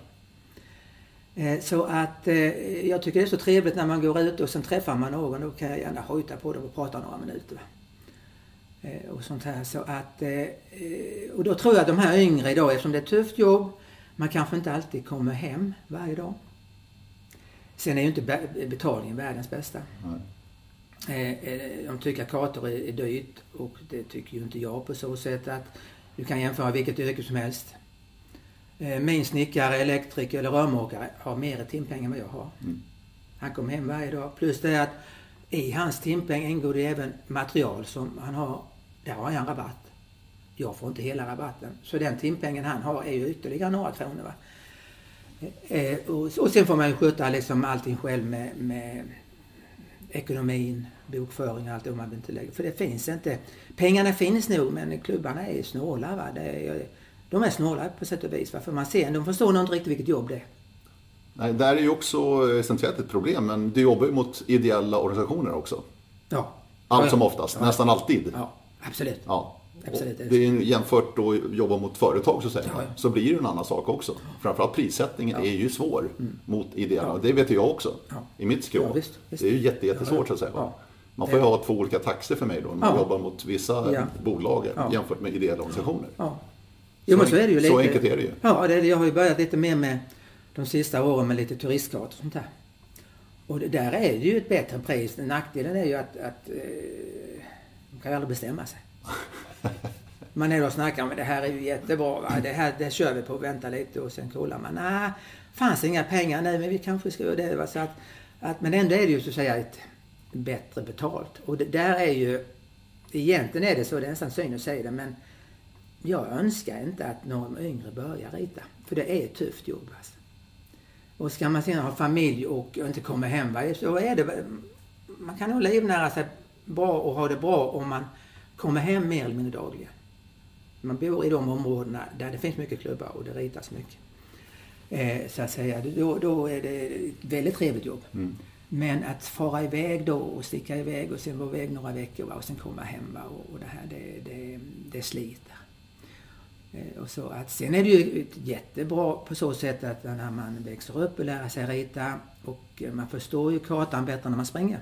Eh, så att eh, jag tycker det är så trevligt när man går ut och sen träffar man någon. Då kan jag gärna hojta på dem och prata några minuter. Eh, och sånt här. Så att, och då tror jag att de här yngre idag, eftersom det är ett tufft jobb, man kanske inte alltid kommer hem varje dag. Sen är ju inte betalningen världens bästa. Mm. De tycker att kartor är dyrt och det tycker ju inte jag på så sätt att du kan jämföra vilket yrke som helst. Eh, min snickare, elektriker eller rörmokare har mer i timpeng än vad jag har. Mm. Han kommer hem varje dag. Plus det att i hans timpeng ingår det även material som han har. Där har jag en rabatt. Jag får inte hela rabatten. Så den timpengen han har är ju ytterligare några kronor. Va? Eh, och, och sen får man ju sköta liksom allting själv med, med ekonomin, bokföring och allt det man inte lägga. För det finns inte. Pengarna finns nog men klubbarna är snåla. Va? Det är, de är snåla på sätt och vis. För man ser, de förstår nog inte riktigt vilket jobb det är. Nej, där är ju också essentiellt ett problem, men du jobbar ju mot ideella organisationer också. Ja. Allt som oftast, ja. nästan alltid. Ja, absolut. Ja. Absolut. Det är jämfört då jobba mot företag så, säga, ja, ja. så blir det en annan sak också. Framförallt prissättningen är ju svår mm. mot ideella. Det vet jag också i mitt skrå. Visst, visst. Det är ju jätte, jättesvårt så att säga. Man får ju ha två olika taxor för mig då när man jobbar mot vissa bolag jämfört med ideella organisationer. Jo, men så är det ju lite. Så enkelt är det ju. Ja, det, jag har ju börjat lite mer med de sista åren med lite turistkartor och sånt där. Och där är det ju ett bättre pris. Nackdelen är ju att, att eh, de kan ju aldrig bestämma sig. <laughs> Man är och snackar med det här är ju jättebra va? Det här det kör vi på, vänta lite och sen kollar man. Nej, fanns inga pengar nu men vi kanske ska göra det. Va? Så att, att, men ändå är det ju så att säga ett bättre betalt. Och det där är ju, egentligen är det så, det är nästan synd att säga det men jag önskar inte att någon yngre börjar rita. För det är ett tufft jobb. Alltså. Och ska man sedan ha familj och inte komma hem, så är det Man kan nog livnära sig bra och ha det bra om man kommer hem mer eller mindre dagligen. Man bor i de områdena där det finns mycket klubbar och det ritas mycket. Eh, så att säga, då, då är det ett väldigt trevligt jobb. Mm. Men att fara iväg då och sticka iväg och sen vara iväg några veckor va, och sen komma hem va, och, och det här, det, det, det sliter. Eh, och så att, sen är det ju jättebra på så sätt att när man växer upp och lär sig rita och man förstår ju kartan bättre när man springer.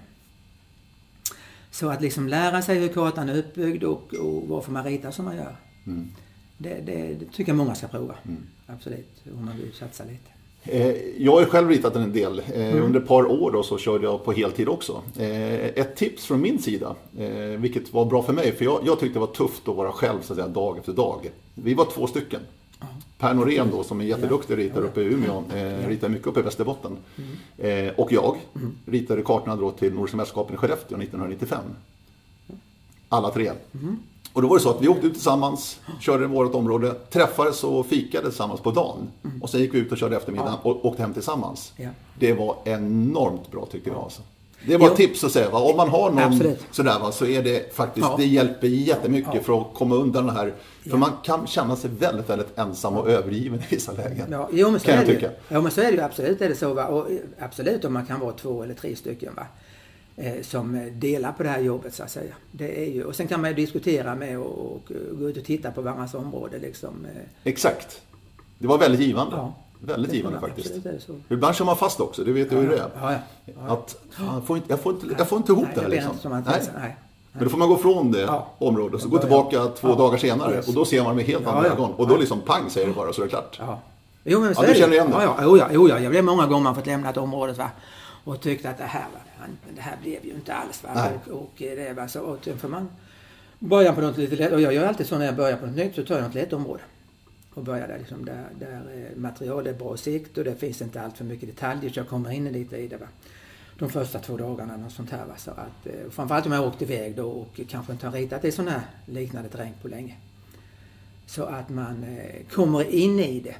Så att liksom lära sig hur kartan är uppbyggd och, och varför man ritar som man gör. Mm. Det, det, det, tycker jag många ska prova. Mm. Absolut, om man vill satsa lite. Eh, jag har själv ritat en del. Eh, mm. Under ett par år då så körde jag på heltid också. Ett tips från min sida, vilket var bra för mig, för jag, jag tyckte det var tufft att vara själv så att säga, dag efter dag. Vi var två stycken. Per Norén då som är jätteduktig ritare uppe i Umeå, eh, ritar mycket uppe i Västerbotten. Mm. Eh, och jag mm. ritade kartorna då till Nordiska mästerskapen i Skellefteå 1995. Alla tre. Mm. Och då var det så att vi åkte ut tillsammans, körde i vårt område, träffades och fikade tillsammans på dagen. Och sen gick vi ut och körde eftermiddagen och åkte hem tillsammans. Det var enormt bra tycker jag. Alltså. Det var ett tips att säga. Va? Om man har någon Absolut. sådär va, så är det faktiskt, ja. det hjälper jättemycket ja. för att komma undan det här. För ja. man kan känna sig väldigt, väldigt ensam och övergiven i vissa lägen. Ja, jo, men så kan är jag tycka. Ja, men så är det ju absolut. Är det så, va? Och absolut om man kan vara två eller tre stycken. Va? Eh, som delar på det här jobbet så att säga. Det är ju, och sen kan man ju diskutera med och, och gå ut och titta på varandras område. Liksom. Eh. Exakt. Det var väldigt givande. Ja. Väldigt givande faktiskt. Ibland kör man fast också, det vet du hur det är. Ja, ja. Att, jag, får inte, jag, får inte, jag får inte ihop nej, det här liksom. nej. nej. Men då får man gå från det ja. området och så gå tillbaka två dagar senare och då ser man med helt andra ögon. Och då liksom pang säger det bara så är det klart. Ja. Jo, men så ja, du känner igen det? Ja, ja, ja, jo, ja. Jag blev många gånger man fått lämna ett område va? och tyckte att det här, det här blev ju inte alls. Va? Och, och, det var så, och för man börjar på något lite lätt, och jag gör alltid så när jag börjar på något nytt så tar jag något lätt område och börja där, liksom, där, där eh, materialet är bra sikt och det finns inte allt för mycket detaljer så jag kommer in lite i det. Va? De första två dagarna och sånt här. Va? Så att, eh, framförallt om jag åkt iväg då och kanske inte har ritat i sån här liknande terräng på länge. Så att man eh, kommer in i det.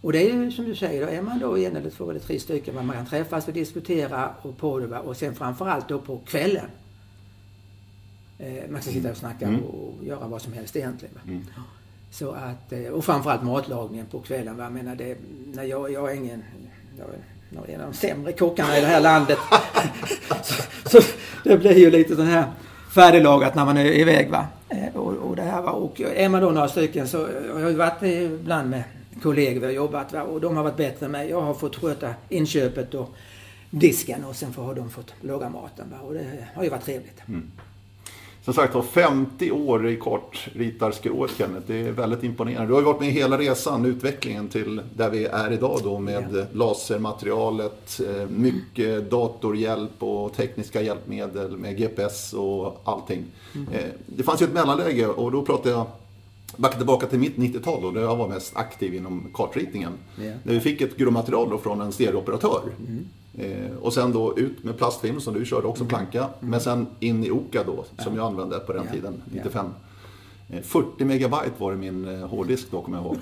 Och det är ju som du säger, då är man då en eller två eller tre stycken, man kan träffas och diskutera och på det. Va? Och sen framförallt då på kvällen. Man ska sitta och snacka Mm. och göra vad som helst egentligen. Mm. Så att, eh, och framförallt matlagningen på kvällen. Jag menar, det, när jag, jag är ingen... Jag är en av de sämre kockarna i det här landet. <laughs> så, så det blir ju lite sån här färdiglagat när man är iväg. Va? Eh, och, och, det här, va? och är man då några stycken så eh, jag har jag ju varit ibland med kollegor vi har jobbat va? och de har varit bättre än mig. Jag har fått sköta inköpet och disken och sen har de fått laga maten. Va? Och det har ju varit trevligt. Mm. Som sagt var, 50 år i kartrittarskrået Kenneth. Det är väldigt imponerande. Du har ju varit med hela resan, utvecklingen till där vi är idag då med Ja. lasermaterialet, eh, mycket datorhjälp och tekniska hjälpmedel med GPS och allting. Mm. Eh, Det fanns ju ett mellanläge och då pratade jag Backa tillbaka till mitt 90-tal då, där jag var mest aktiv inom kartritningen. Mm. När vi fick ett grundmaterial då från en stereooperatör. Eh, och sen då ut med plastfilm som du körde också, planka. Men sen in i Oka då, som jag använde på den Mm. Tiden, Ja. 95. Eh, 40 megabyte var det min eh, hårddisk då, kommer jag ihåg.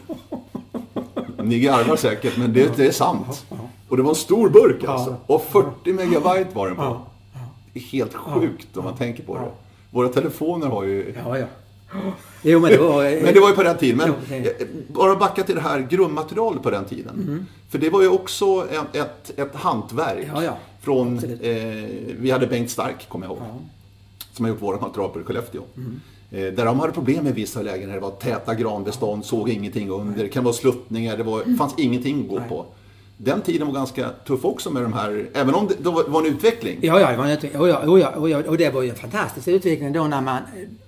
<laughs> Ni garvar säkert, men det, det är sant. Och det var en stor burk alltså. Och 40 megabyte var den på. Det är helt sjukt om man tänker på det. Våra telefoner har ju... Ja, ja. Jo, men det var... Men det var ju på den tiden. Men Jo, bara backa till det här grundmaterialet på den tiden. För det var ju också ett, ett, ett hantverk. Ja, ja. Från, eh, vi hade Bengt Stark, kommer jag ihåg. Som har gjort vårt material på Skellefteå. Eh, där de hade problem med vissa lägen det var täta granbestånd, såg ingenting under. Det kan vara sluttningar, det var, fanns ingenting att gå på. Den tiden var ganska tuff också med de här, även om det, var det var en utveckling. Ja, ja, det var en utveckling. Och, ja, och, ja, och, ja, och det var ju en fantastisk utveckling då när man,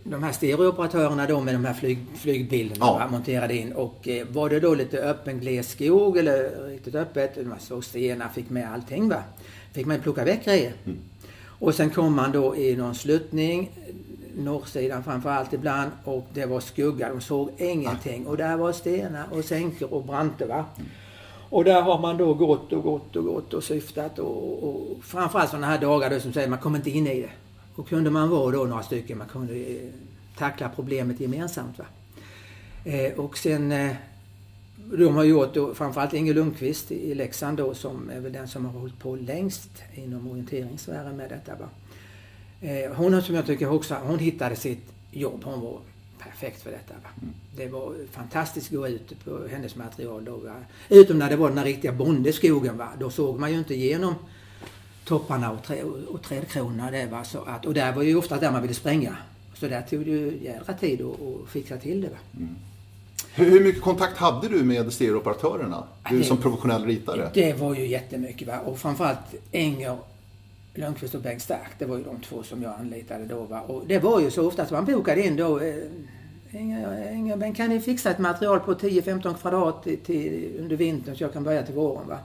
de här stereooperatörerna då med de här flyg, flygbilderna Ja. monterade in. Och eh, var det då lite öppen gles skog eller riktigt öppet, man såg stenar, fick med allting va. Fick man plocka väck grejer. Och sen kom man då i någon sluttning, norrsidan framförallt ibland, och det var skugga, de såg ingenting. Och där var stenar och sänkor och branter va. Och där har man då gått och gått och gått och syftat och, och framförallt sådana här dagar då som säger man kommer inte in i det. Och kunde man vara då några stycken, man kunde eh, tackla problemet gemensamt. Va? Eh, och sen, eh, de har gjort då, framförallt Inge Lundqvist i Leksand då som är väl den som har hållit på längst inom orienteringssfären med detta. Va? Eh, hon som jag tycker också, hon hittade sitt jobb. Hon var perfekt för detta. Va? Det var fantastiskt att gå ut på hennes material då. Va? Utom när det var den här riktiga bondeskogen. Va? Då såg man ju inte igenom topparna och, trä, och, trädkronorna där. Va? Så att, och där var ju ofta där man ville spränga. Så där tog det ju jädra tid att fixa till det. Va? Hur, hur mycket kontakt hade du med stereooperatörerna? Du det- som professionell ritare. Det var ju jättemycket. Va? Och framförallt Enger Lundqvist och Bengt Stark. Det var ju de två som jag anlitade då. Va? Och det var ju så ofta att man bokade in då. Eh, Inga, men kan ni fixa ett material på 10-15 kvadrat till, till, under vintern så jag kan börja till våren? Va?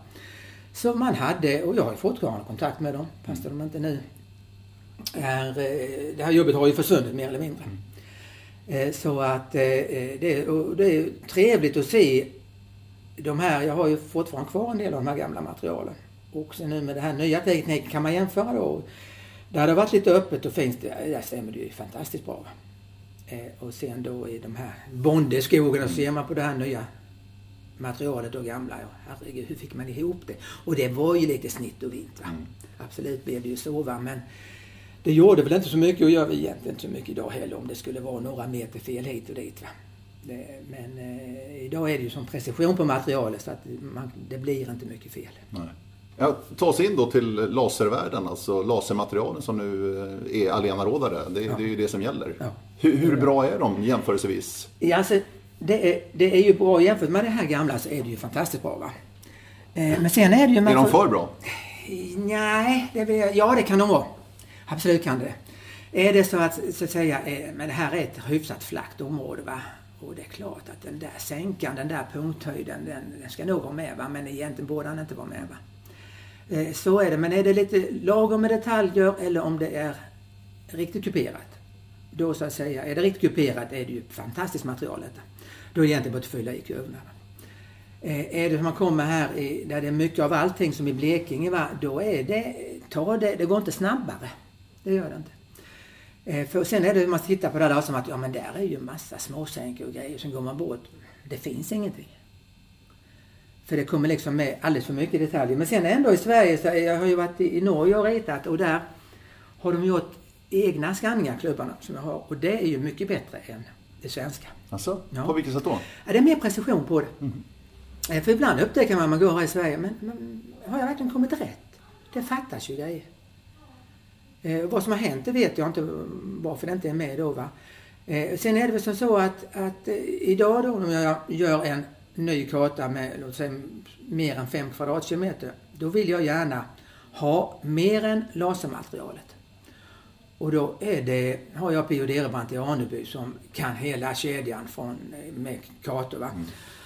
Så man hade, och jag har ju fortfarande kontakt med dem, fast de inte nu är... Eh, det här jobbet har ju försvunnit mer eller mindre. Eh, så att det, det är trevligt att se de här, jag har ju fortfarande kvar en del av de här gamla materialen. Och sen nu med det här nya tekniken kan man jämföra då. Där det har varit lite öppet och fint, där stämmer det ju fantastiskt bra. Eh, och sen då i de här bondeskogarna så ser man på det här nya materialet och gamla. Herregud, hur fick man ihop det? Och det var ju lite snitt och vint. Va? Absolut blev det ju så va, men det gjorde väl inte så mycket och gör väl egentligen inte så mycket idag heller om det skulle vara några meter fel hit och dit. Va? Det, men eh, idag är det ju som precision på materialet så att man, det blir inte mycket fel. Nej. Ja, ta oss in då till laservärlden, alltså lasermaterialen som nu eh, är allenarådare. Det, det är ju det som gäller. Ja. Hur, hur bra är de jämförelsevis? Ja, alltså, det, är, det är ju bra jämfört med det här gamla så är det ju fantastiskt bra va. Eh, men sen är det ju... Är de för bra? Nej, det vill jag, ja det kan de vara. Absolut kan det. Är det så att, så att säga, eh, men det här är ett hyfsat flackt område va. Och det är klart att den där sänkan, den där punkthöjden, den, den ska nog vara med va. Men egentligen borde den inte vara med va. Eh, så är det. Men är det lite lagom med detaljer eller om det är riktigt kuperat. Då så att säga, är det riktigt kuperat är det ju fantastiskt material detta. Då är det egentligen bara att fylla i kurvorna. Eh, är det som man kommer här i, där det är mycket av allting som i Blekinge, va, då är det, ta det, det går inte snabbare. Det gör det inte. Eh, för sen är det hur man tittar på det där som att, ja men där är ju massa småsänkor och grejer, sen går man bort. Det finns ingenting. För det kommer liksom med alldeles för mycket detaljer. Men sen ändå i Sverige, så jag har ju varit i Norge och ritat och där har de gjort egna skanningar, klubbarna som jag har. Och det är ju mycket bättre än det svenska. Alltså, Ja. På vilket sätt då? Ja, det är mer precision på det. Eh, För ibland upptäcker man när man går här i Sverige, men, men har jag verkligen kommit rätt? Det fattas ju grejer. Eh, vad som har hänt det vet jag inte varför det inte är med då. Va? Eh, sen är det väl som så att, att eh, idag då om jag gör en ny karta med låt säga mer än 5 kvadratkilometer, då vill jag gärna ha mer än lasermaterialet. Och då är det, har jag P.O. Derebrant i Aneby som kan hela kedjan från, med kartor. Va?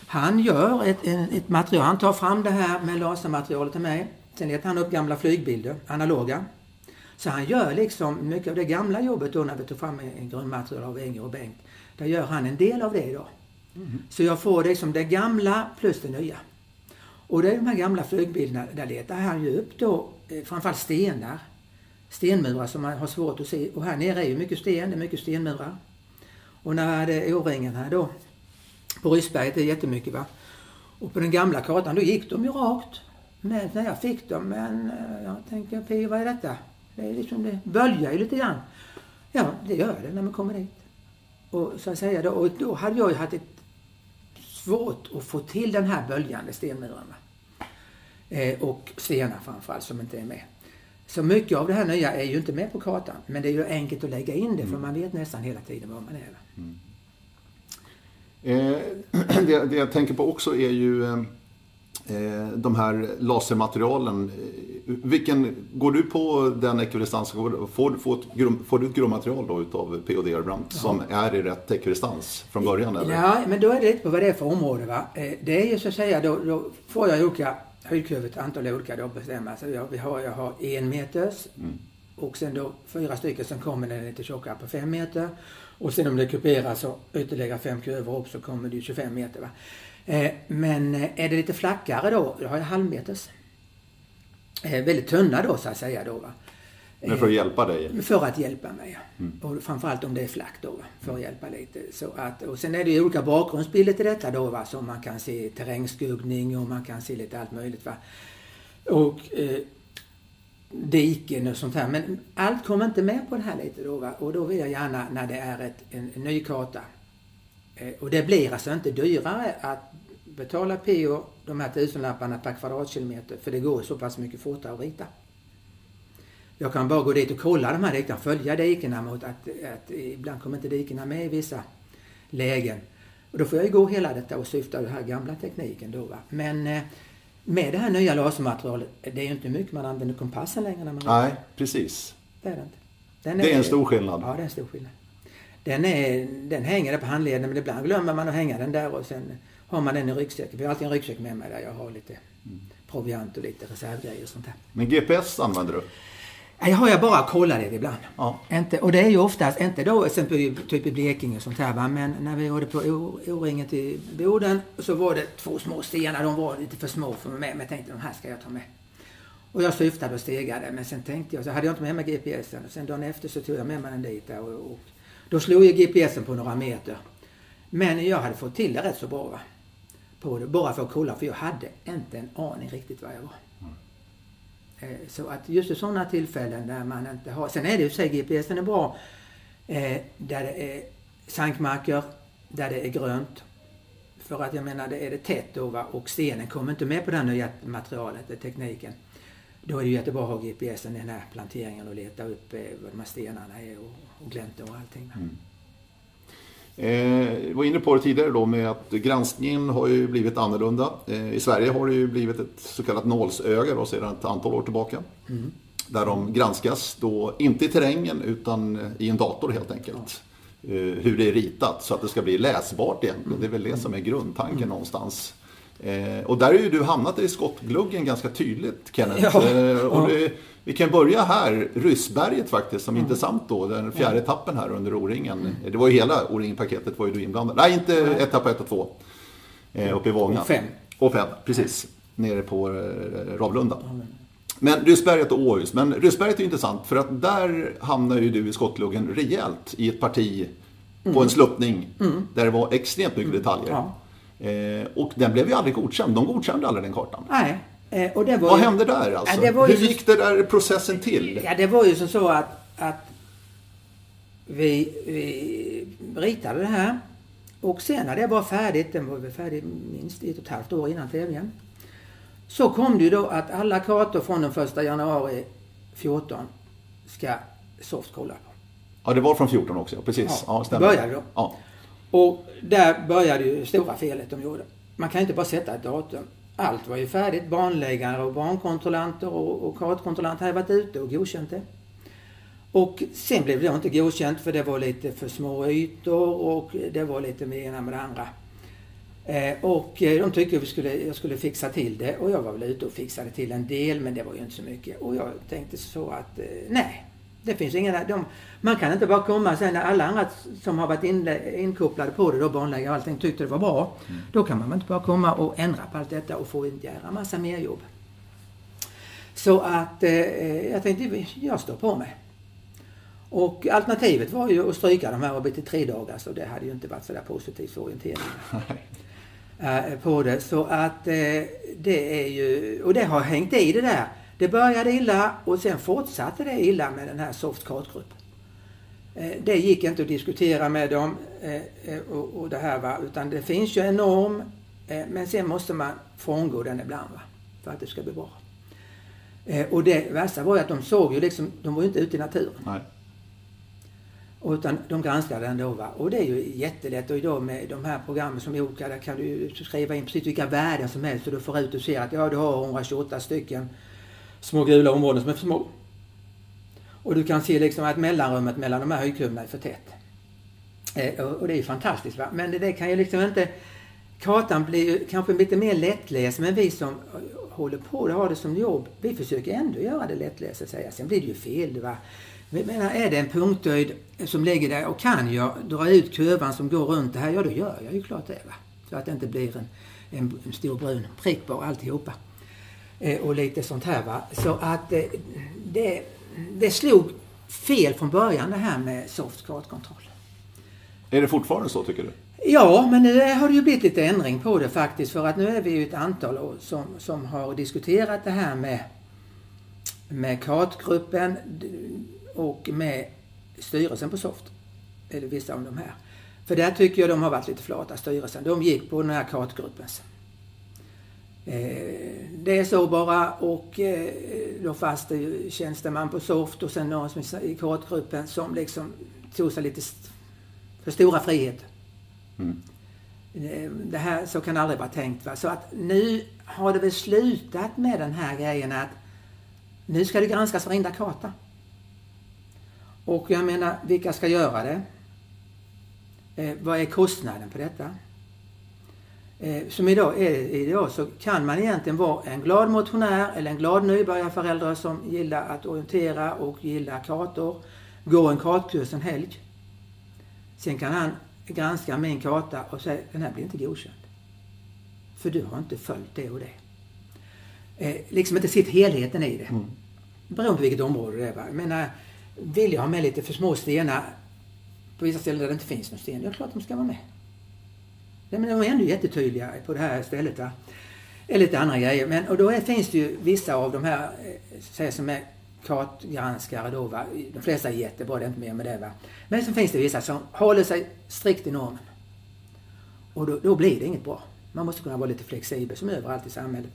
Han gör ett, ett material, han tar fram det här med lasermaterialet till mig. Sen letar han upp gamla flygbilder, analoga. Så han gör liksom mycket av det gamla jobbet då när vi tog fram grundmaterial av Enger och Bengt. Där gör han en del av det idag. Så jag får liksom det gamla plus det nya. Och det är de här gamla flygbilderna, där letar han ju upp då eh, framförallt stenar. Stenmurar som man har svårt att se. Och här nere är ju mycket sten, det är mycket stenmurar. Och när jag hade O-ringen här då, på Ryssberget, det är jättemycket va. Och på den gamla kartan, då gick de ju rakt. Men när jag fick dem, men eh, jag tänkte, P, vad är detta? Det är liksom, det böljar ju lite grann. Ja, det gör det när man kommer dit. Och så att säga då, och då hade jag ju haft ett svårt att få till den här böljande stenmuren. va. Eh, och stenar framförallt som inte är med. Så mycket av det här nya är ju inte med på kartan. Men det är ju enkelt att lägga in det för man vet nästan hela tiden var man är. va. Eh, <clears throat> det, det jag tänker på också är ju eh, eh, de här lasermaterialen. Vilken, går du på den ekvidistansen, går- får, får, får du ett grundmaterial då utav P.O. Derebrant som är i rätt ekvidistans från början? Eller? Ja, men då är det lite på vad det är för område. Va? Eh, Det är ju så att säga, då, då får jag olika höjdkurvor, ett antal olika då bestämma. Så jag, vi har, jag har en meters och sen då fyra stycken som kommer den lite tjockare på fem meter. Och sen om det kuperas så ytterligare fem kurvor upp så kommer det ju 25 meter. Va? Eh, men eh, är det lite flackare då, då har jag halvmeters. Eh, väldigt tunna då så att säga då. Va? Men för att hjälpa dig? För att hjälpa mig. Och framförallt om det är flack då, va? för att hjälpa lite. Så att, och sen är det ju olika bakgrundsbilder till detta då, va? så man kan se terrängskuggning och man kan se lite allt möjligt. Va? Och eh, diken och sånt här. Men allt kommer inte med på det här lite då. Va? Och då vill jag gärna när det är ett, en, en ny karta. Eh, och det blir alltså inte dyrare att betala PO de här tusenlapparna per kvadratkilometer. För det går så pass mycket fortare att rita. Jag kan bara gå dit och kolla de här dikena, följa dikena mot att, att ibland kommer inte dikena med i vissa lägen. Och då får jag ju gå hela detta och syfta den här gamla tekniken då. Va? Men eh, med det här nya lasermaterialet, det är ju inte mycket man använder kompassen längre när man Nej, precis. Det är det inte. Den Det är en stor skillnad. Ja, det är en stor skillnad. Den, är, den hänger där på handleden men ibland glömmer man att hänga den där och sen har man den i ryggsäcken. Vi har alltid en ryggsäck med mig där jag har lite proviant och lite reservgrejer och sånt där. Men GPS använder du? Nej, har jag bara kollat det ibland. Ja. Inte, och det är ju oftast, inte då exempelvis typ i Blekinge och sånt här va, men när vi gjorde på O-ringen till Boden så var det två små stenar, de var lite för små för mig men jag tänkte de här ska jag ta med. Och jag syftade och stegade men sen tänkte jag, så hade jag inte med mig GPSen och sen dagen efter så tog jag med mig den dit och, och då slog ju GPSen på några meter. Men jag hade fått till det rätt så bra va. På det, bara för att kolla för jag hade inte en aning riktigt var jag var. Eh, Så att just i sådana tillfällen där man inte har... Sen är det ju så att GPSen är bra eh, där det är sankmarker, där det är grönt. För att jag menar, det är det tätt då va? och stenen kommer inte med på det här nya materialet, det tekniken. Då är det ju jättebra att ha GPSen i den här planteringen och leta upp eh, vad de här stenarna är och, och gläntor och allting. Va? Eh, jag var inne på det tidigare då med att granskningen har ju blivit annorlunda. Eh, I Sverige har det ju blivit ett så kallat nålsöga då sedan ett antal år tillbaka. Där de granskas då inte i terrängen utan i en dator helt enkelt. Eh, hur det är ritat så att det ska bli läsbart egentligen. Det är väl det som är grundtanken någonstans. Eh, och där har ju du hamnat i skottgluggen ganska tydligt Kenneth. Ja. Eh, och det, vi kan börja här, Ryssberget faktiskt, som är intressant då. Den fjärde etappen här under O-ringen. Det var ju hela O-ringen-paketet var ju du inblandad. Nej, inte etapp 1 och 2. Eh, uppe i Vånga. Och fem. Och fem, precis. Nere på eh, Ravlunda. Men Ryssberget och Åhus. Men Ryssberget är ju intressant för att där hamnar ju du i skottgluggen rejält i ett parti på en sluttning där det var extremt mycket detaljer. Ja. Eh, och den blev ju aldrig godkänd. De godkände aldrig den kartan. Nej. Eh, och det var Vad ju, hände där alltså? Ja, Hur så- gick det där processen till? Ja, det var ju som så att, att vi, vi ritade det här. Och sen när det var färdigt, den var väl färdig minst ett och ett halvt år innan tävlingen. Så kom det ju då att alla kartor från den första januari 14 ska Soft kolla på. Ja, det var från 14 också, precis. Ja, Ja, stämmer. började då. Ja. Och där började ju stora felet de gjorde. Man kan inte bara sätta ett datum. Allt var ju färdigt. Banläggare och bankontrollanter och, och kartkontrollanter hade varit ute och godkänt det. Och sen blev det då inte godkänt för det var lite för små ytor och det var lite med ena med det andra. Eh, och eh, de tyckte vi skulle, jag skulle fixa till det och jag var väl ute och fixade till en del men det var ju inte så mycket. Och jag tänkte så att eh, nej, det finns inga... De, man kan inte bara komma sen när alla andra som har varit inle, inkopplade på det, då banläggare och allting, tyckte det var bra. Då kan man inte bara komma och ändra på allt detta och få en jävla massa mer jobb. Så att eh, jag tänkte, jag står på mig. Och alternativet var ju att stryka de här och bli till tre dagar så det hade ju inte varit sådär positivt för orienteringen <laughs> eh, på det. Så att eh, det är ju, och det har hängt i det där. Det började illa och sen fortsatte det illa med den här soft kartgrupp. Eh, Det gick inte att diskutera med dem eh, eh, och, det här va, utan det finns ju en norm men sen måste man frångå den ibland va, för att det ska bli bra. Och det värsta var ju att de såg ju liksom, de var ju inte ute i naturen. Nej. Utan de granskade den då. Va? Och det är ju jättelätt. Och idag med de här programmen som är olika, där kan du skriva in precis vilka värden som helst. Och du får ut och ser att ja, du har 128 stycken små gula områden som är för små. Och du kan se liksom att mellanrummet mellan de här höjdkurvorna är för tätt. Eh, och, och det är ju fantastiskt. Va? Men det, det kan ju liksom inte... Kartan blir ju kanske lite mer lättläst, men vi som eh, håller på och har det som jobb, vi försöker ändå göra det lättläst. så att säga. Sen blir det ju fel. Va? Men jag menar, är det en punkthöjd som ligger där och kan jag dra ut kurvan som går runt det här, ja då gör jag ju klart det. Va? Så att det inte blir en, en, en stor brun prick bara alltihopa. Eh, och lite sånt här va. Så att eh, det, det slog fel från början det här med soft kartkontroll. Är det fortfarande så, tycker du? Ja, men nu har det ju blivit lite ändring på det faktiskt. För att nu är vi ju ett antal som, som har diskuterat det här med, med kartgruppen och med styrelsen på Soft. Eller vissa av de här. För där tycker jag de har varit lite flata, styrelsen. De gick på den här kartgruppens. Eh, det är så bara och eh, då fanns det ju tjänsteman på Soft och sen någon som i kartgruppen som liksom tog sig lite för stora friheter. Eh, Det här, så kan det aldrig vara tänkt. Va? Så att nu har det väl slutat med den här grejen att nu ska det granskas varenda karta. Och jag menar, vilka ska göra det? Eh, vad är kostnaden på detta? Eh, som idag, är, idag så kan man egentligen vara en glad motionär eller en glad nybörjarförälder som gillar att orientera och gillar kartor. Gå en kartkurs en helg. Sen kan han granska min karta och säga den här blir inte godkänd. För du har inte följt det och det. Eh, liksom inte sett helheten i det. Beroende på vilket område det är. Va? Jag menar, vill jag ha med lite för små stenar på vissa ställen där det inte finns någon sten, ja klart de ska vara med. Nej, men de är ändå jättetydliga på det här stället. Va? Eller lite andra grejer. Men, och då är, finns det ju vissa av de här eh, säg som är kartgranskare då. Va? De flesta är jättebra, det är inte mer med det. Va? Men så finns det vissa som håller sig strikt i normen. Och då, då blir det inget bra. Man måste kunna vara lite flexibel som överallt i samhället.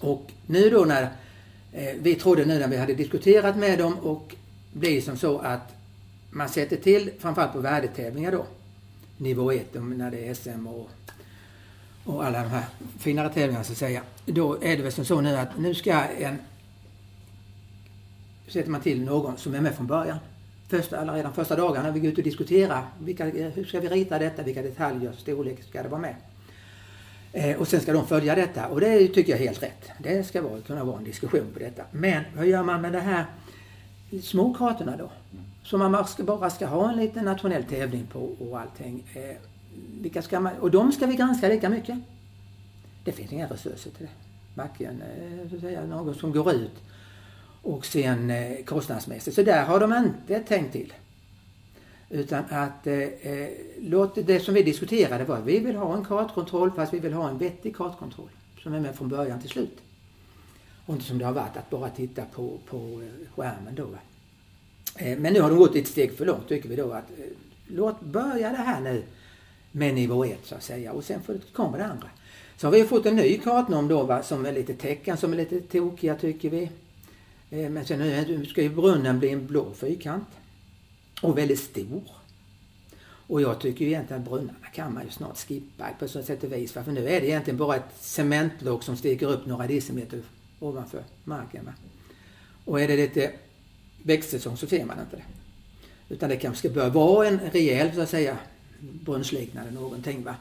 Och nu då när eh, vi trodde nu när vi hade diskuterat med dem och blir som så att man sätter till framförallt på värdetävlingar då. Nivå 1 när det är SM och, och alla de här finare tävlingarna så att säga. Då är det väl som så nu att nu ska en sätter man till någon som är med från början. Första, alla redan första dagarna vi går ut och diskuterar vilka, hur ska vi rita detta, vilka detaljer, storlek ska det vara med. Eh, och sen ska de följa detta och det tycker jag är helt rätt. Det ska vara, kunna vara en diskussion på detta. Men vad gör man med det här små kartorna då? Som man bara ska, bara ska ha en liten nationell tävling på och allting. Eh, vilka ska man, och de ska vi granska lika mycket. Det finns inga resurser till det. Varken eh, så att säga, någon som går ut och sen eh, kostnadsmässigt. Så där har de inte tänkt till. Utan att eh, eh, låt det som vi diskuterade var att vi vill ha en kartkontroll fast vi vill ha en vettig kartkontroll. Som är med från början till slut. Och inte som det har varit att bara titta på, på eh, skärmen då. Va? Eh, men nu har de gått ett steg för långt tycker vi då att eh, låt börja det här nu med nivå 1 så att säga och sen får det det andra. Så har vi fått en ny kartnorm då va, som är lite tecken som är lite tokiga tycker vi. Eh, men sen nu ska ju brunnen bli en blå fyrkant. Och väldigt stor. Och jag tycker ju egentligen att brunnarna kan man ju snart skippa på så sätt och vis. För nu är det egentligen bara ett cementblock som sticker upp några decimeter ovanför marken. Va? Och är det lite växtsäsong så ser man inte det. Utan det kanske ska börja vara en rejäl, så att säga, brunnsliknande någonting. Va?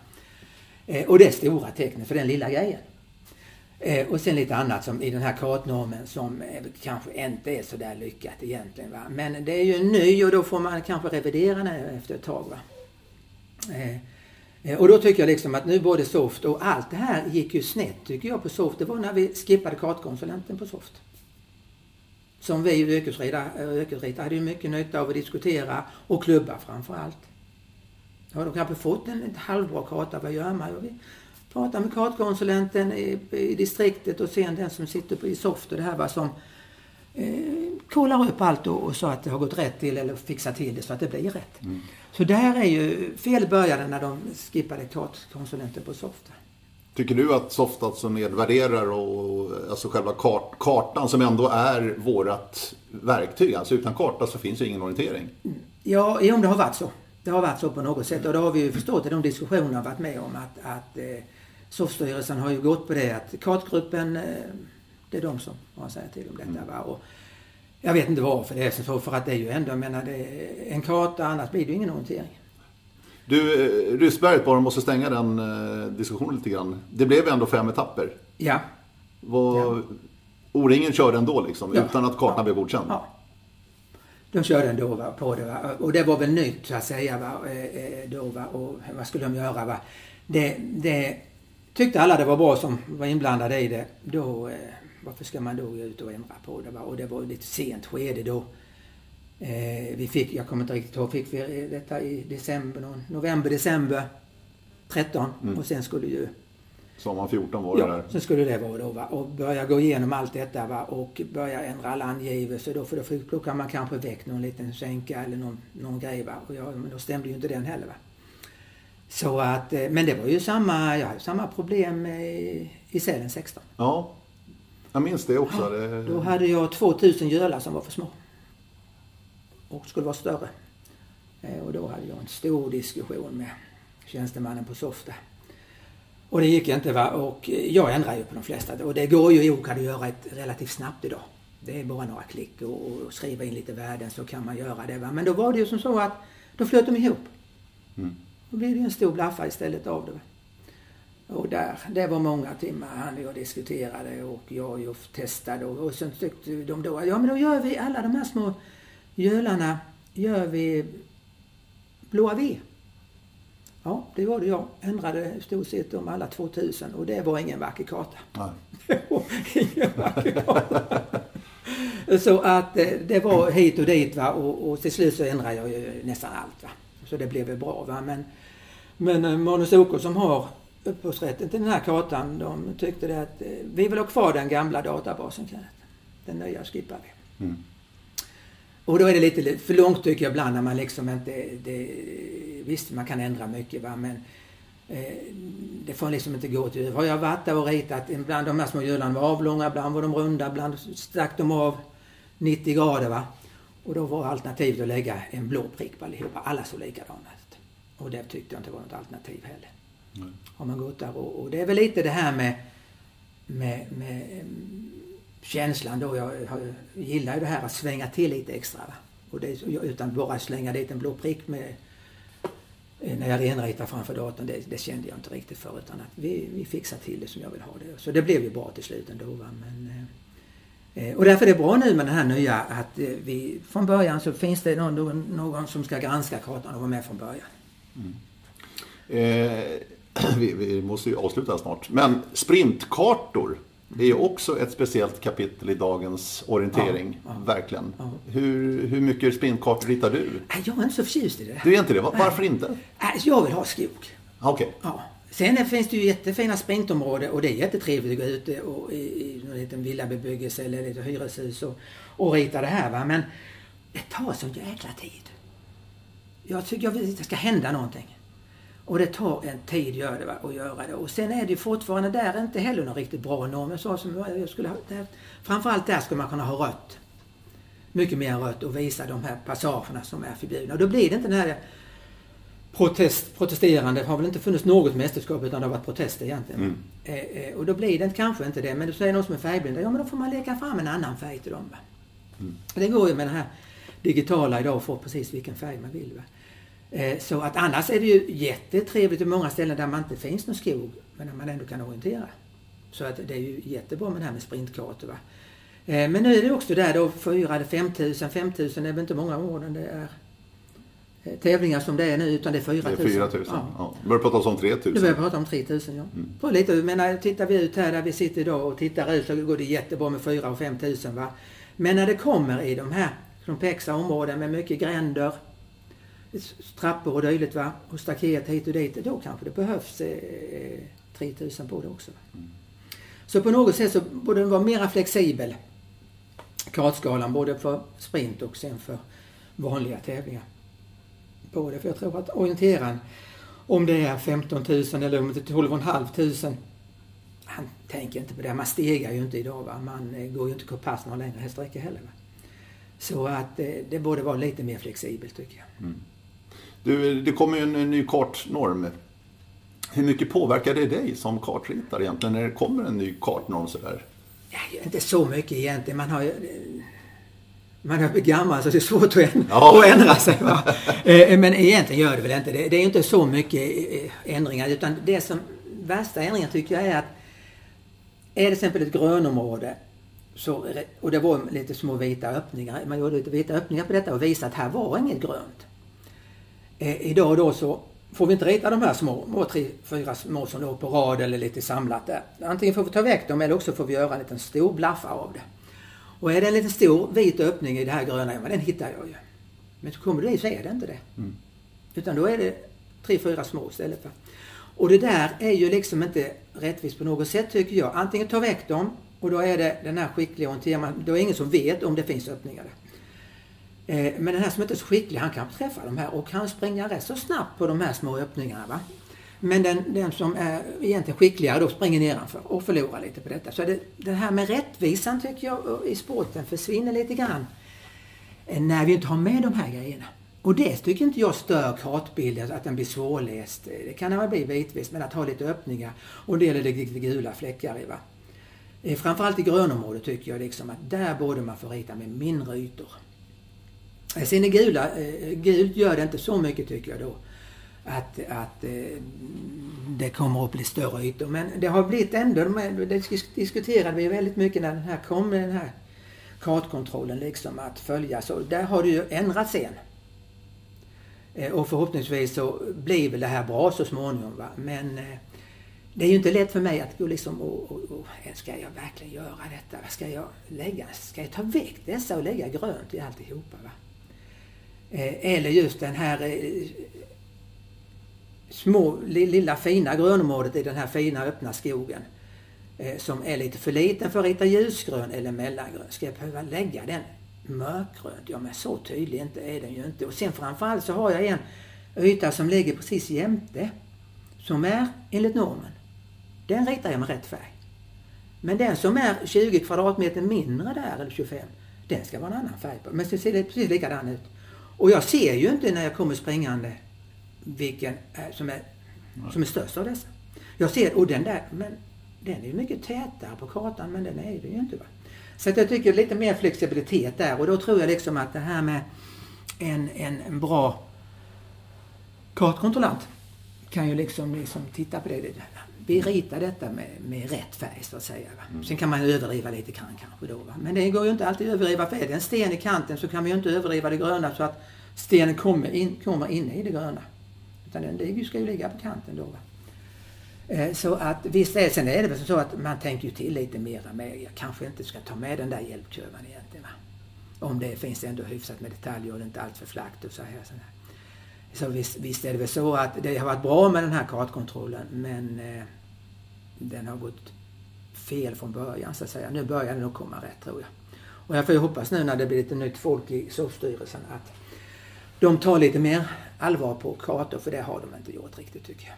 Eh, och det är stora tecknet för den lilla grejen. Eh, och sen lite annat som i den här kartnormen som eh, kanske inte är så där lyckat egentligen. Va? Men det är ju en ny och då får man kanske revidera den efter ett tag. Va? Eh, eh, och då tycker jag liksom att nu både Soft och allt det här gick ju snett tycker jag på Soft. Det var när vi skippade kartkonsulenten på Soft. Som vi yrkesritare hade ju mycket nytta av att diskutera och klubba framför allt. Har de kanske fått en, en halvbra karta, vad gör man? Vi pratar med kartkonsulenten i, i, distriktet och sen den som sitter på, i soft och det här var som eh, kollar upp allt och, och så att det har gått rätt till eller fixar till det så att det blir rätt. Mm. Så där är ju, fel började när de skippade kartkonsulenten på soft. Tycker du att Soft alltså nedvärderar och, alltså själva kart, kartan som ändå är vårat verktyg? Alltså utan karta så finns ju ingen orientering. Ja, om det har varit så. Det har varit så på något sätt och det har vi ju förstått i de diskussioner vi varit med om att, att eh, SOF-styrelsen har ju gått på det att kartgruppen, eh, det är de som har att säga till om detta. Mm. Va? Och jag vet inte varför det är så, för att det är ju ändå, jag menar, det en karta, annars blir det ju ingen orientering. Du, eh, Ryssberget bara måste stänga den eh, diskussionen lite grann. Det blev ändå fem etapper. Ja. Var, ja. O-ringen körde ändå liksom, ja. utan att kartan ja. blev godkänd? Ja. De körde ändå va, på det. Va. Och det var väl nytt så att säga. Va, eh, då, va. Och vad skulle de göra? Va? Det, det tyckte alla det var bra som var inblandade i det. Då, varför ska man då gå ut och ändra på det? Va? Och det var lite sent skede då. Eh, vi fick, jag kommer inte riktigt ihåg, fick vi detta i december, november, december 13 mm. och sen skulle ju Sommar 14 var det ja, där. så skulle det vara då va. Och börja gå igenom allt detta va. Och börja ändra alla angivelser då. För då plockar man kanske väck någon liten sänka eller någon, någon grej va. Och ja, men då stämde ju inte den heller va. Så att, eh, men det var ju samma, jag hade samma problem i, i Sälen 16. Ja, jag minns det också. Ja. Då hade jag 2000 gölar som var för små. Och skulle vara större. Eh, och då hade jag en stor diskussion med tjänstemannen på Softa. Och det gick inte va. Och jag ändrar ju på de flesta. Och det går ju OK att göra ett relativt snabbt idag. Det är bara några klick och, och, skriva in lite värden så kan man göra det. Va? Men då var det ju som så att då flöt de ihop. Mm. Då blev det en stor blaffa istället av det. Och där, det var många timmar han och jag diskuterade och jag och testade och, och sen tyckte de då ja men då gör vi alla de här små gölarna, gör vi blåa V. Ja, det gjorde jag. Ändrade i stort sett om alla 2000 och det var ingen vacker karta. Nej. <laughs> ingen vacker karta. så att eh, det var hit och dit va och, och till slut så ändrade jag ju nästan allt va. Så det blev väl bra va. Men, men eh, Manus OK som har upphovsrätten till den här kartan, de tyckte det att eh, vi vill ha kvar den gamla databasen Kenneth. Den nya skippar vi. Mm. Och då är det lite för långt tycker jag ibland när man liksom inte... Det, visst, man kan ändra mycket va, men eh, det får liksom inte gå till Har jag varit där och ritat, ibland de här små hjularna var avlånga, ibland var de runda, ibland stack de av 90 grader va. Och då var alternativet att lägga en blå prick på allihopa. Alla såg likadana ut. Och det tyckte jag inte var något alternativ heller. Mm. Har man gått där och, och, det är väl lite det här med, med, med känslan då. Jag, gillar ju det här att svänga till lite extra. Va? Och det, utan bara slänga dit en blå prick med, eh, när jag renritar framför datorn. Det, det, kände jag inte riktigt för. Utan att vi, vi fixar till det som jag vill ha det. Så det blev ju bra till slut ändå. Va? Men, eh, eh, och därför är det bra nu med den här nya att vi från början så finns det någon, någon, någon som ska granska kartan och vara med från början. Mm. Eh, <clears throat> vi, vi, måste ju avsluta snart. Men sprintkartor det är också ett speciellt kapitel i dagens orientering. Ja, ja. Verkligen. Hur, hur mycket sprintkartor ritar du? Jag är inte så förtjust i det. Du är inte det? Va- Varför inte? Jag vill ha skog. Okej. Ja. Sen finns det ju jättefina sprintområden och det är jättetrevligt att gå ute och i, någon liten villabebyggelse eller lite hyreshus och, och rita det här. Va? Men det tar så jäkla tid. Jag tycker jag vill att det ska hända någonting. Och det tar en tid gör det, va, att göra det. Och sen är det ju fortfarande där inte heller någon riktigt bra norm. Så som jag skulle ha, där, framförallt där skulle man kunna ha rött. Mycket mer rött och visa de här passagerna som är förbjudna. Och då blir det inte den här protest, protesterande. Det har väl inte funnits något mästerskap utan det har varit protester egentligen. Eh, eh, och då blir det kanske inte det. Men då säger någon som är färgblinda, ja men då får man leka fram en annan färg till dem. Va? Det går ju med den här digitala idag att få precis vilken färg man vill. Va? Eh, så att annars är det ju jättetrevligt i många ställen där man inte finns någon skog men där man ändå kan orientera. Så att det är ju jättebra med det här med sprintkartor. Va? Eh, men nu är det också där då 4 eller 5000, 5000 är väl inte många områden det är eh, tävlingar som det är nu utan det är 4000. Det är 4 000. Ja. Ja. Börjar prata om 3 000. Nu börjar prata om 3000 ja. På lite, menar, tittar vi ut här där vi sitter idag och tittar ut så går det jättebra med 4 och 5000 va. Men när det kommer i de här komplexa områden med mycket gränder, trappor och dylikt va, och staket hit och dit, då kanske det behövs eh, 3000 på det också. Va? Så på något sätt så borde den vara mera flexibel, kartskalan, både för sprint och sen för vanliga tävlingar. På det, för jag tror att orienteraren om det är 15 000 eller om det är 12 500 han tänker inte på det. Man stegar ju inte idag. Va? Man eh, går ju inte kopass några längre sträckor heller. Va? Så att eh, det borde vara lite mer flexibelt tycker jag. Du, det kommer ju en, en ny kartnorm. Hur mycket påverkar det dig som kartritare egentligen när det kommer en ny kartnorm sådär? Ja, inte så mycket egentligen. Man har ju... Man har blivit gammal så det är svårt att ändra, Ja. att ändra sig. Va? Eh, Men egentligen gör det väl inte det. Det är ju inte så mycket eh, ändringar. Utan det som värsta ändringen tycker jag är att är det till exempel ett grönområde så, och det var lite små vita öppningar. Man gjorde lite vita öppningar på detta och visade att här var inget grönt. Eh, idag då så får vi inte rita de här små, tre, fyra små som låg på rad eller lite samlat där. Antingen får vi ta väck dem eller också får vi göra en liten stor blaffa av det. Och är det en liten stor vit öppning i det här gröna, ja men den hittar jag ju. Men så kommer du dit så är det inte det. Utan då är det tre, fyra små istället. Va? Och det där är ju liksom inte rättvist på något sätt tycker jag. Antingen ta väck dem och då är det den här skickliga orienteringen. Då är det ingen som vet om det finns öppningar Eh, men den här som inte är så skicklig, han kan träffa de här och kan springa rätt så snabbt på de här små öppningarna. Va? Men den, den som är egentligen skickligare då springer nedanför och förlorar lite på detta. Så det, det här med rättvisan tycker jag eh, i sporten försvinner lite grann eh, när vi inte har med de här grejerna. Och det tycker inte jag stör kartbilden, att den blir svårläst. Det kan den väl bli bitvis, men att ha lite öppningar och en del är det lite gula fläckar i. Va? Framförallt i grönområdet tycker jag liksom att där borde man få rita med mindre ytor. Eh, sen är gula, eh, gult gör det inte så mycket tycker jag då. Att, att eh, det kommer att bli större ytor. Men det har blivit ändå, det diskuterade vi väldigt mycket när den här kom, den här kartkontrollen liksom att följa. Så där har det ju ändrats sen. Och förhoppningsvis så blir väl det här bra så småningom. Va? Men det är ju inte lätt för mig att gå liksom och, och, och ska jag verkligen göra detta? Ska jag lägga, ska jag ta väck dessa och lägga grönt i alltihopa? Va? Eh, eller just den här eh, små, lilla fina grönområdet i den här fina öppna skogen. Eh, som är lite för liten för att rita ljusgrön eller mellangrön. Ska jag behöva lägga den mörkgrönt? Ja men så tydlig inte är den ju inte. Och sen framförallt så har jag en yta som ligger precis jämte. Som är enligt normen. Den ritar jag med rätt färg. Men den som är 20 kvadratmeter mindre där, eller 25, den ska vara en annan färg på. Men så ser det precis likadan ut. Och jag ser ju inte när jag kommer springande vilken är, som, är, som är störst av dessa. Jag ser, och den där, men den är ju mycket tätare på kartan, men den är det ju inte. Va? Så att jag tycker lite mer flexibilitet där och då tror jag liksom att det här med en, en, en bra kartkontrollant kan ju liksom, liksom titta på det. Vi ritar detta med, med rätt färg så att säga. Va? Sen kan man överdriva lite grann kanske då. Va? Men det går ju inte alltid att överdriva. För är det en sten i kanten så kan man ju inte överdriva det gröna så att stenen kommer in, kommer inne i det gröna. Utan den ska ju ligga på kanten då. Va? Eh, Så att visst är sen är det väl så att man tänker ju till lite mera med, jag kanske inte ska ta med den där hjälpkurvan egentligen. Va? Om det finns ändå hyfsat med detaljer och det är inte allt för flackt och så här. Så, här. Så visst, visst är det väl så att det har varit bra med den här kartkontrollen men eh, den har gått fel från början så att säga. Nu börjar det nog komma rätt tror jag. Och jag får ju hoppas nu när det blir lite nytt folk i Socialstyrelsen att de tar lite mer allvar på kartor för det har de inte gjort riktigt tycker jag.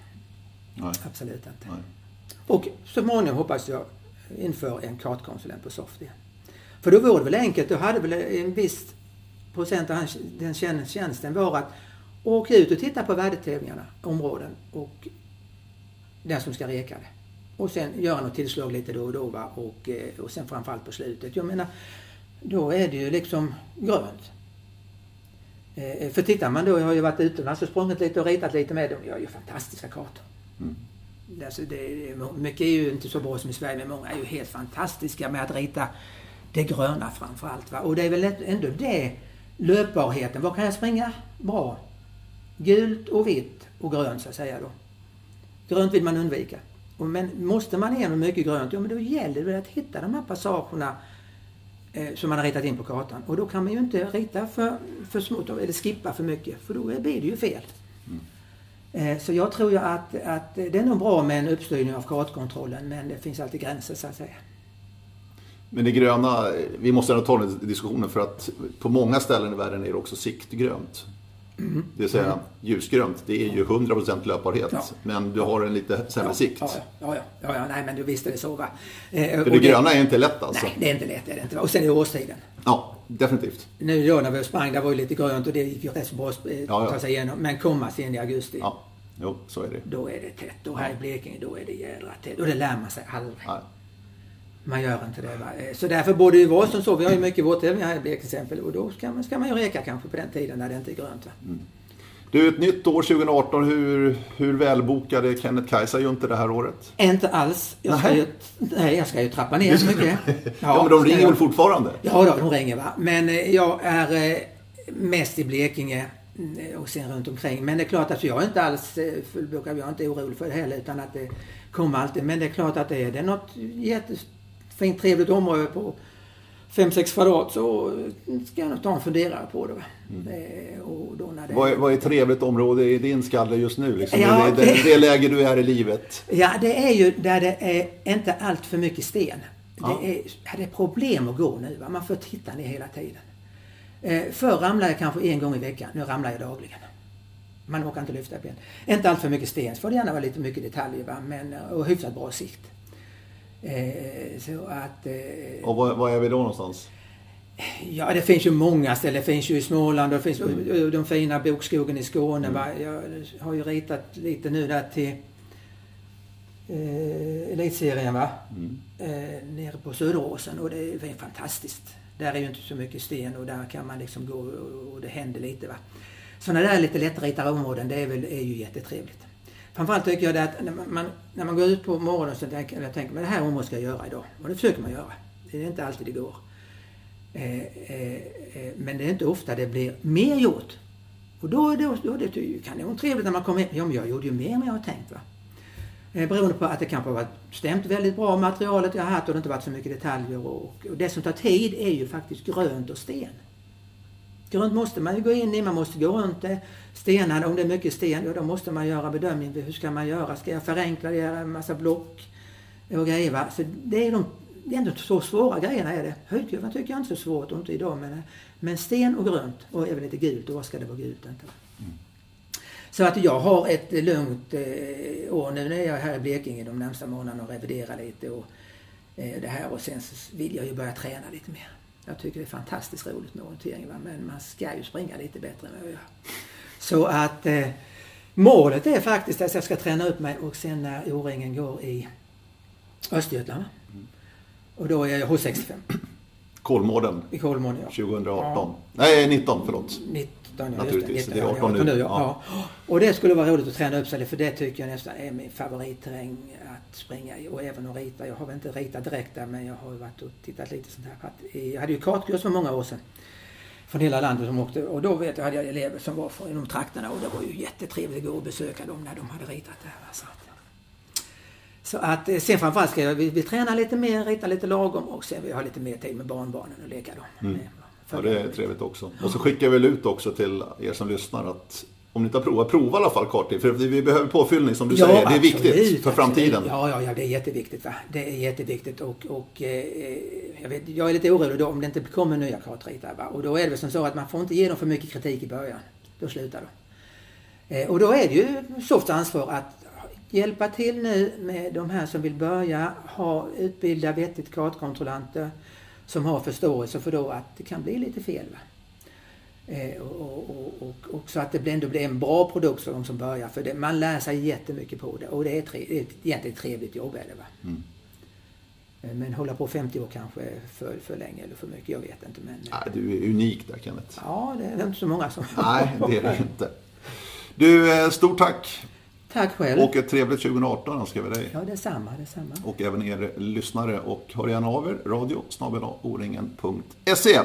Nej. Absolut inte. Nej. Och så småningom hoppas jag inför en kartkonsulent på Soft igen. För då vore det väl enkelt, då hade väl en viss procent av den tjän- tjänsten var att åka ut och titta på värdetävlingarna, områden och den som ska reka det. Och sen göra något tillslag lite då och då va? Och, eh, och sen framförallt på slutet. Jag menar, då är det ju liksom grönt. Eh, För tittar man då, jag har ju varit utomlands och sprungit lite och ritat lite med dem. Jag gör ju fantastiska kartor. Mm. Alltså det, mycket är ju inte så bra som i Sverige, men många är ju helt fantastiska med att rita det gröna framför allt. Va? Och det är väl ändå det, löpbarheten. Vad kan jag springa bra? Gult och vitt och grönt så att säga då. Grönt vill man undvika. Men måste man igenom mycket grönt, ja men då gäller det att hitta de här passagerna eh, som man har ritat in på kartan. Och då kan man ju inte rita för, för smått eller skippa för mycket, för då blir det ju fel. Eh, Så jag tror ju att, att det är nog bra med en uppstyrning av kartkontrollen, men det finns alltid gränser så att säga. Men det gröna, vi måste ändå ta den diskussionen för att på många ställen i världen är det också siktgrönt. Det vill säga ljusgrönt, det är ju 100% löpbarhet. Ja. Men du har en lite sämre sikt. Ja, ja, ja, ja, ja, nej men du visste det så va. Eh, För det gröna är inte lätt alltså. Nej, det är inte lätt. Det är det inte. Och sen är det årstiden. Ja, definitivt. Nu då när vi sprang, det var ju lite grönt och det gick ju rätt så bra att eh, Ja, ja. ta sig igenom. Men komma sen i augusti, Ja, jo, så är det. då är det tätt. Och här i Blekinge, då är det jädra tätt. Och det lär man sig aldrig. Nej. Man gör inte det. Va? Så därför borde det vara som så. Vi har ju mycket vårtävlingar här i till exempel. Och då ska man, ska man ju reka kanske på den tiden när det inte är grönt. Va? Du, ett nytt år 2018. Hur, hur välbokad är Kenneth Kajsa ju inte det här året? Inte alls. Jag ska, Nej. ju, nej, jag ska ju trappa ner så mycket. <laughs> Ja, men de ringer väl fortfarande? Ja, då, de ringer va. Men eh, jag är eh, mest i Blekinge mm, och sen runt omkring. Men det är klart att jag är inte alls eh, fullbokad. Jag är inte orolig för det heller utan att det kommer alltid. Men det är klart att det är det något jättefint trevligt område på 5-6 kvadrat så ska jag nog ta en funderare på det. Eh, Och då när det... Vad är, vad är ett trevligt område i din skalle just nu? Liksom? Ja, det, det, det- läge du är i livet? Ja, det är ju där det är inte allt för mycket sten. Ja. Det, är, det är problem att gå nu. Va? Man får titta ner hela tiden. Eh, förr ramlade jag kanske en gång i veckan. Nu ramlar jag dagligen. Man orkar inte lyfta ben. Inte allt för mycket sten. Så får det gärna vara lite mycket detaljer. Va? Men, och hyfsat bra sikt. Eh, så att... Eh, Och vad, vad är vi då någonstans? Ja, det finns ju många ställen. Det finns ju i Småland och det finns mm. de fina bokskogen i Skåne. Va? Jag har ju ritat lite nu där till eh, elitserien va? Eh, nere på Söderåsen och det är fantastiskt. Där är ju inte så mycket sten och där kan man liksom gå och, och det händer lite va. Sådana där lite lättritare områden det är, väl, är ju jättetrevligt. Framförallt tycker jag det att när man, när man går ut på morgonen så tänker jag tänker, men det här området ska jag göra idag. Och det försöker man göra. Det är inte alltid det går. Eh, eh, eh, men det är inte ofta det blir mer gjort. Och då, då, då det, kan det vara trevligt när man kommer hem. Ja, men jag gjorde ju mer än jag har tänkt. Va? Eh, beroende på att det kanske har varit stämt väldigt bra materialet jag har haft och det inte varit så mycket detaljer. Och, och det som tar tid är ju faktiskt grönt och sten. Grönt måste man ju gå in i, man måste gå runt det. Stenar, om det är mycket sten, ja, då måste man göra bedömning. Hur ska man göra? Ska jag förenkla det, göra en massa block och grejer? Va? Så det är de det är inte så svåra grejerna är det. Höjdkurvan tycker jag inte är så svårt, och inte idag. Men, men sten och grönt och även lite gult. Och vad ska det vara gult? Inte? Så att jag har ett lugnt eh, år nu när jag är här i Blekinge de närmsta månaderna och reviderar lite och eh, det här. Och sen så vill jag ju börja träna lite mer. Jag tycker det är fantastiskt roligt med orientering. Va? Men man ska ju springa lite bättre än vad jag gör. Så att eh, målet är faktiskt att jag ska träna upp mig och sen när O-ringen går i Östergötland. va? Och då är jag H65 Kolmården i Kolmården. Ja. 2018. Nej, 19 förlåt. 19, ja, Naturligtvis, det. det är 19, 18 ja, nu. Ja. Ja. Och det skulle vara roligt att träna upp sig för det tycker jag nästan är min favoritterräng att springa och även att rita. Jag har väl inte ritat direkt där men jag har ju varit och tittat lite sånt här. Jag hade ju kartkurs för många år sedan. Från hela landet som åkte och då vet jag hade jag elever som var från de trakterna och det var ju jättetrevligt att gå och besöka dem när de hade ritat där. va. Så att, Så att eh, sen framförallt ska jag, vi, vi tränar lite mer, ritar lite lagom och sen vill jag ha lite mer tid med barnbarnen och leka då. Mm. Ja, det är trevligt också. Och så skickar vi väl ut också till er som lyssnar att om ni inte har provat, prova i alla fall karting. För vi behöver påfyllning som du ja, säger. Det är viktigt absolut, för framtiden. Ja, ja, ja, det är jätteviktigt. Va? Det är jätteviktigt och, och eh, jag, vet, jag är lite orolig då om det inte kommer nya kartritare. Och då är det väl som så att man får inte ge dem för mycket kritik i början. Då slutar de. Eh, och då är det ju Softs ansvar att hjälpa till nu med de här som vill börja, ha utbilda vettigt kartkontrollanter som har förståelse för då att det kan bli lite fel. Va? Eh, och, och, och, och, så att det ändå blir en bra produkt för de som börjar. För det, man lär sig jättemycket på det och det är, tre, det är egentligen ett trevligt jobb. Är det, va? Mm. Eh, men hålla på 50 år kanske för, för länge eller för mycket, jag vet inte. Men, Nej, du är unik där Kenneth. Ja, det är inte så många som... Nej, det är det inte. Du, eh, stort tack Tack själv. Och ett trevligt 2018 önskar vi dig. Ja, detsamma, detsamma. Och även er lyssnare. Och hör gärna av er, radio o-ringen.se.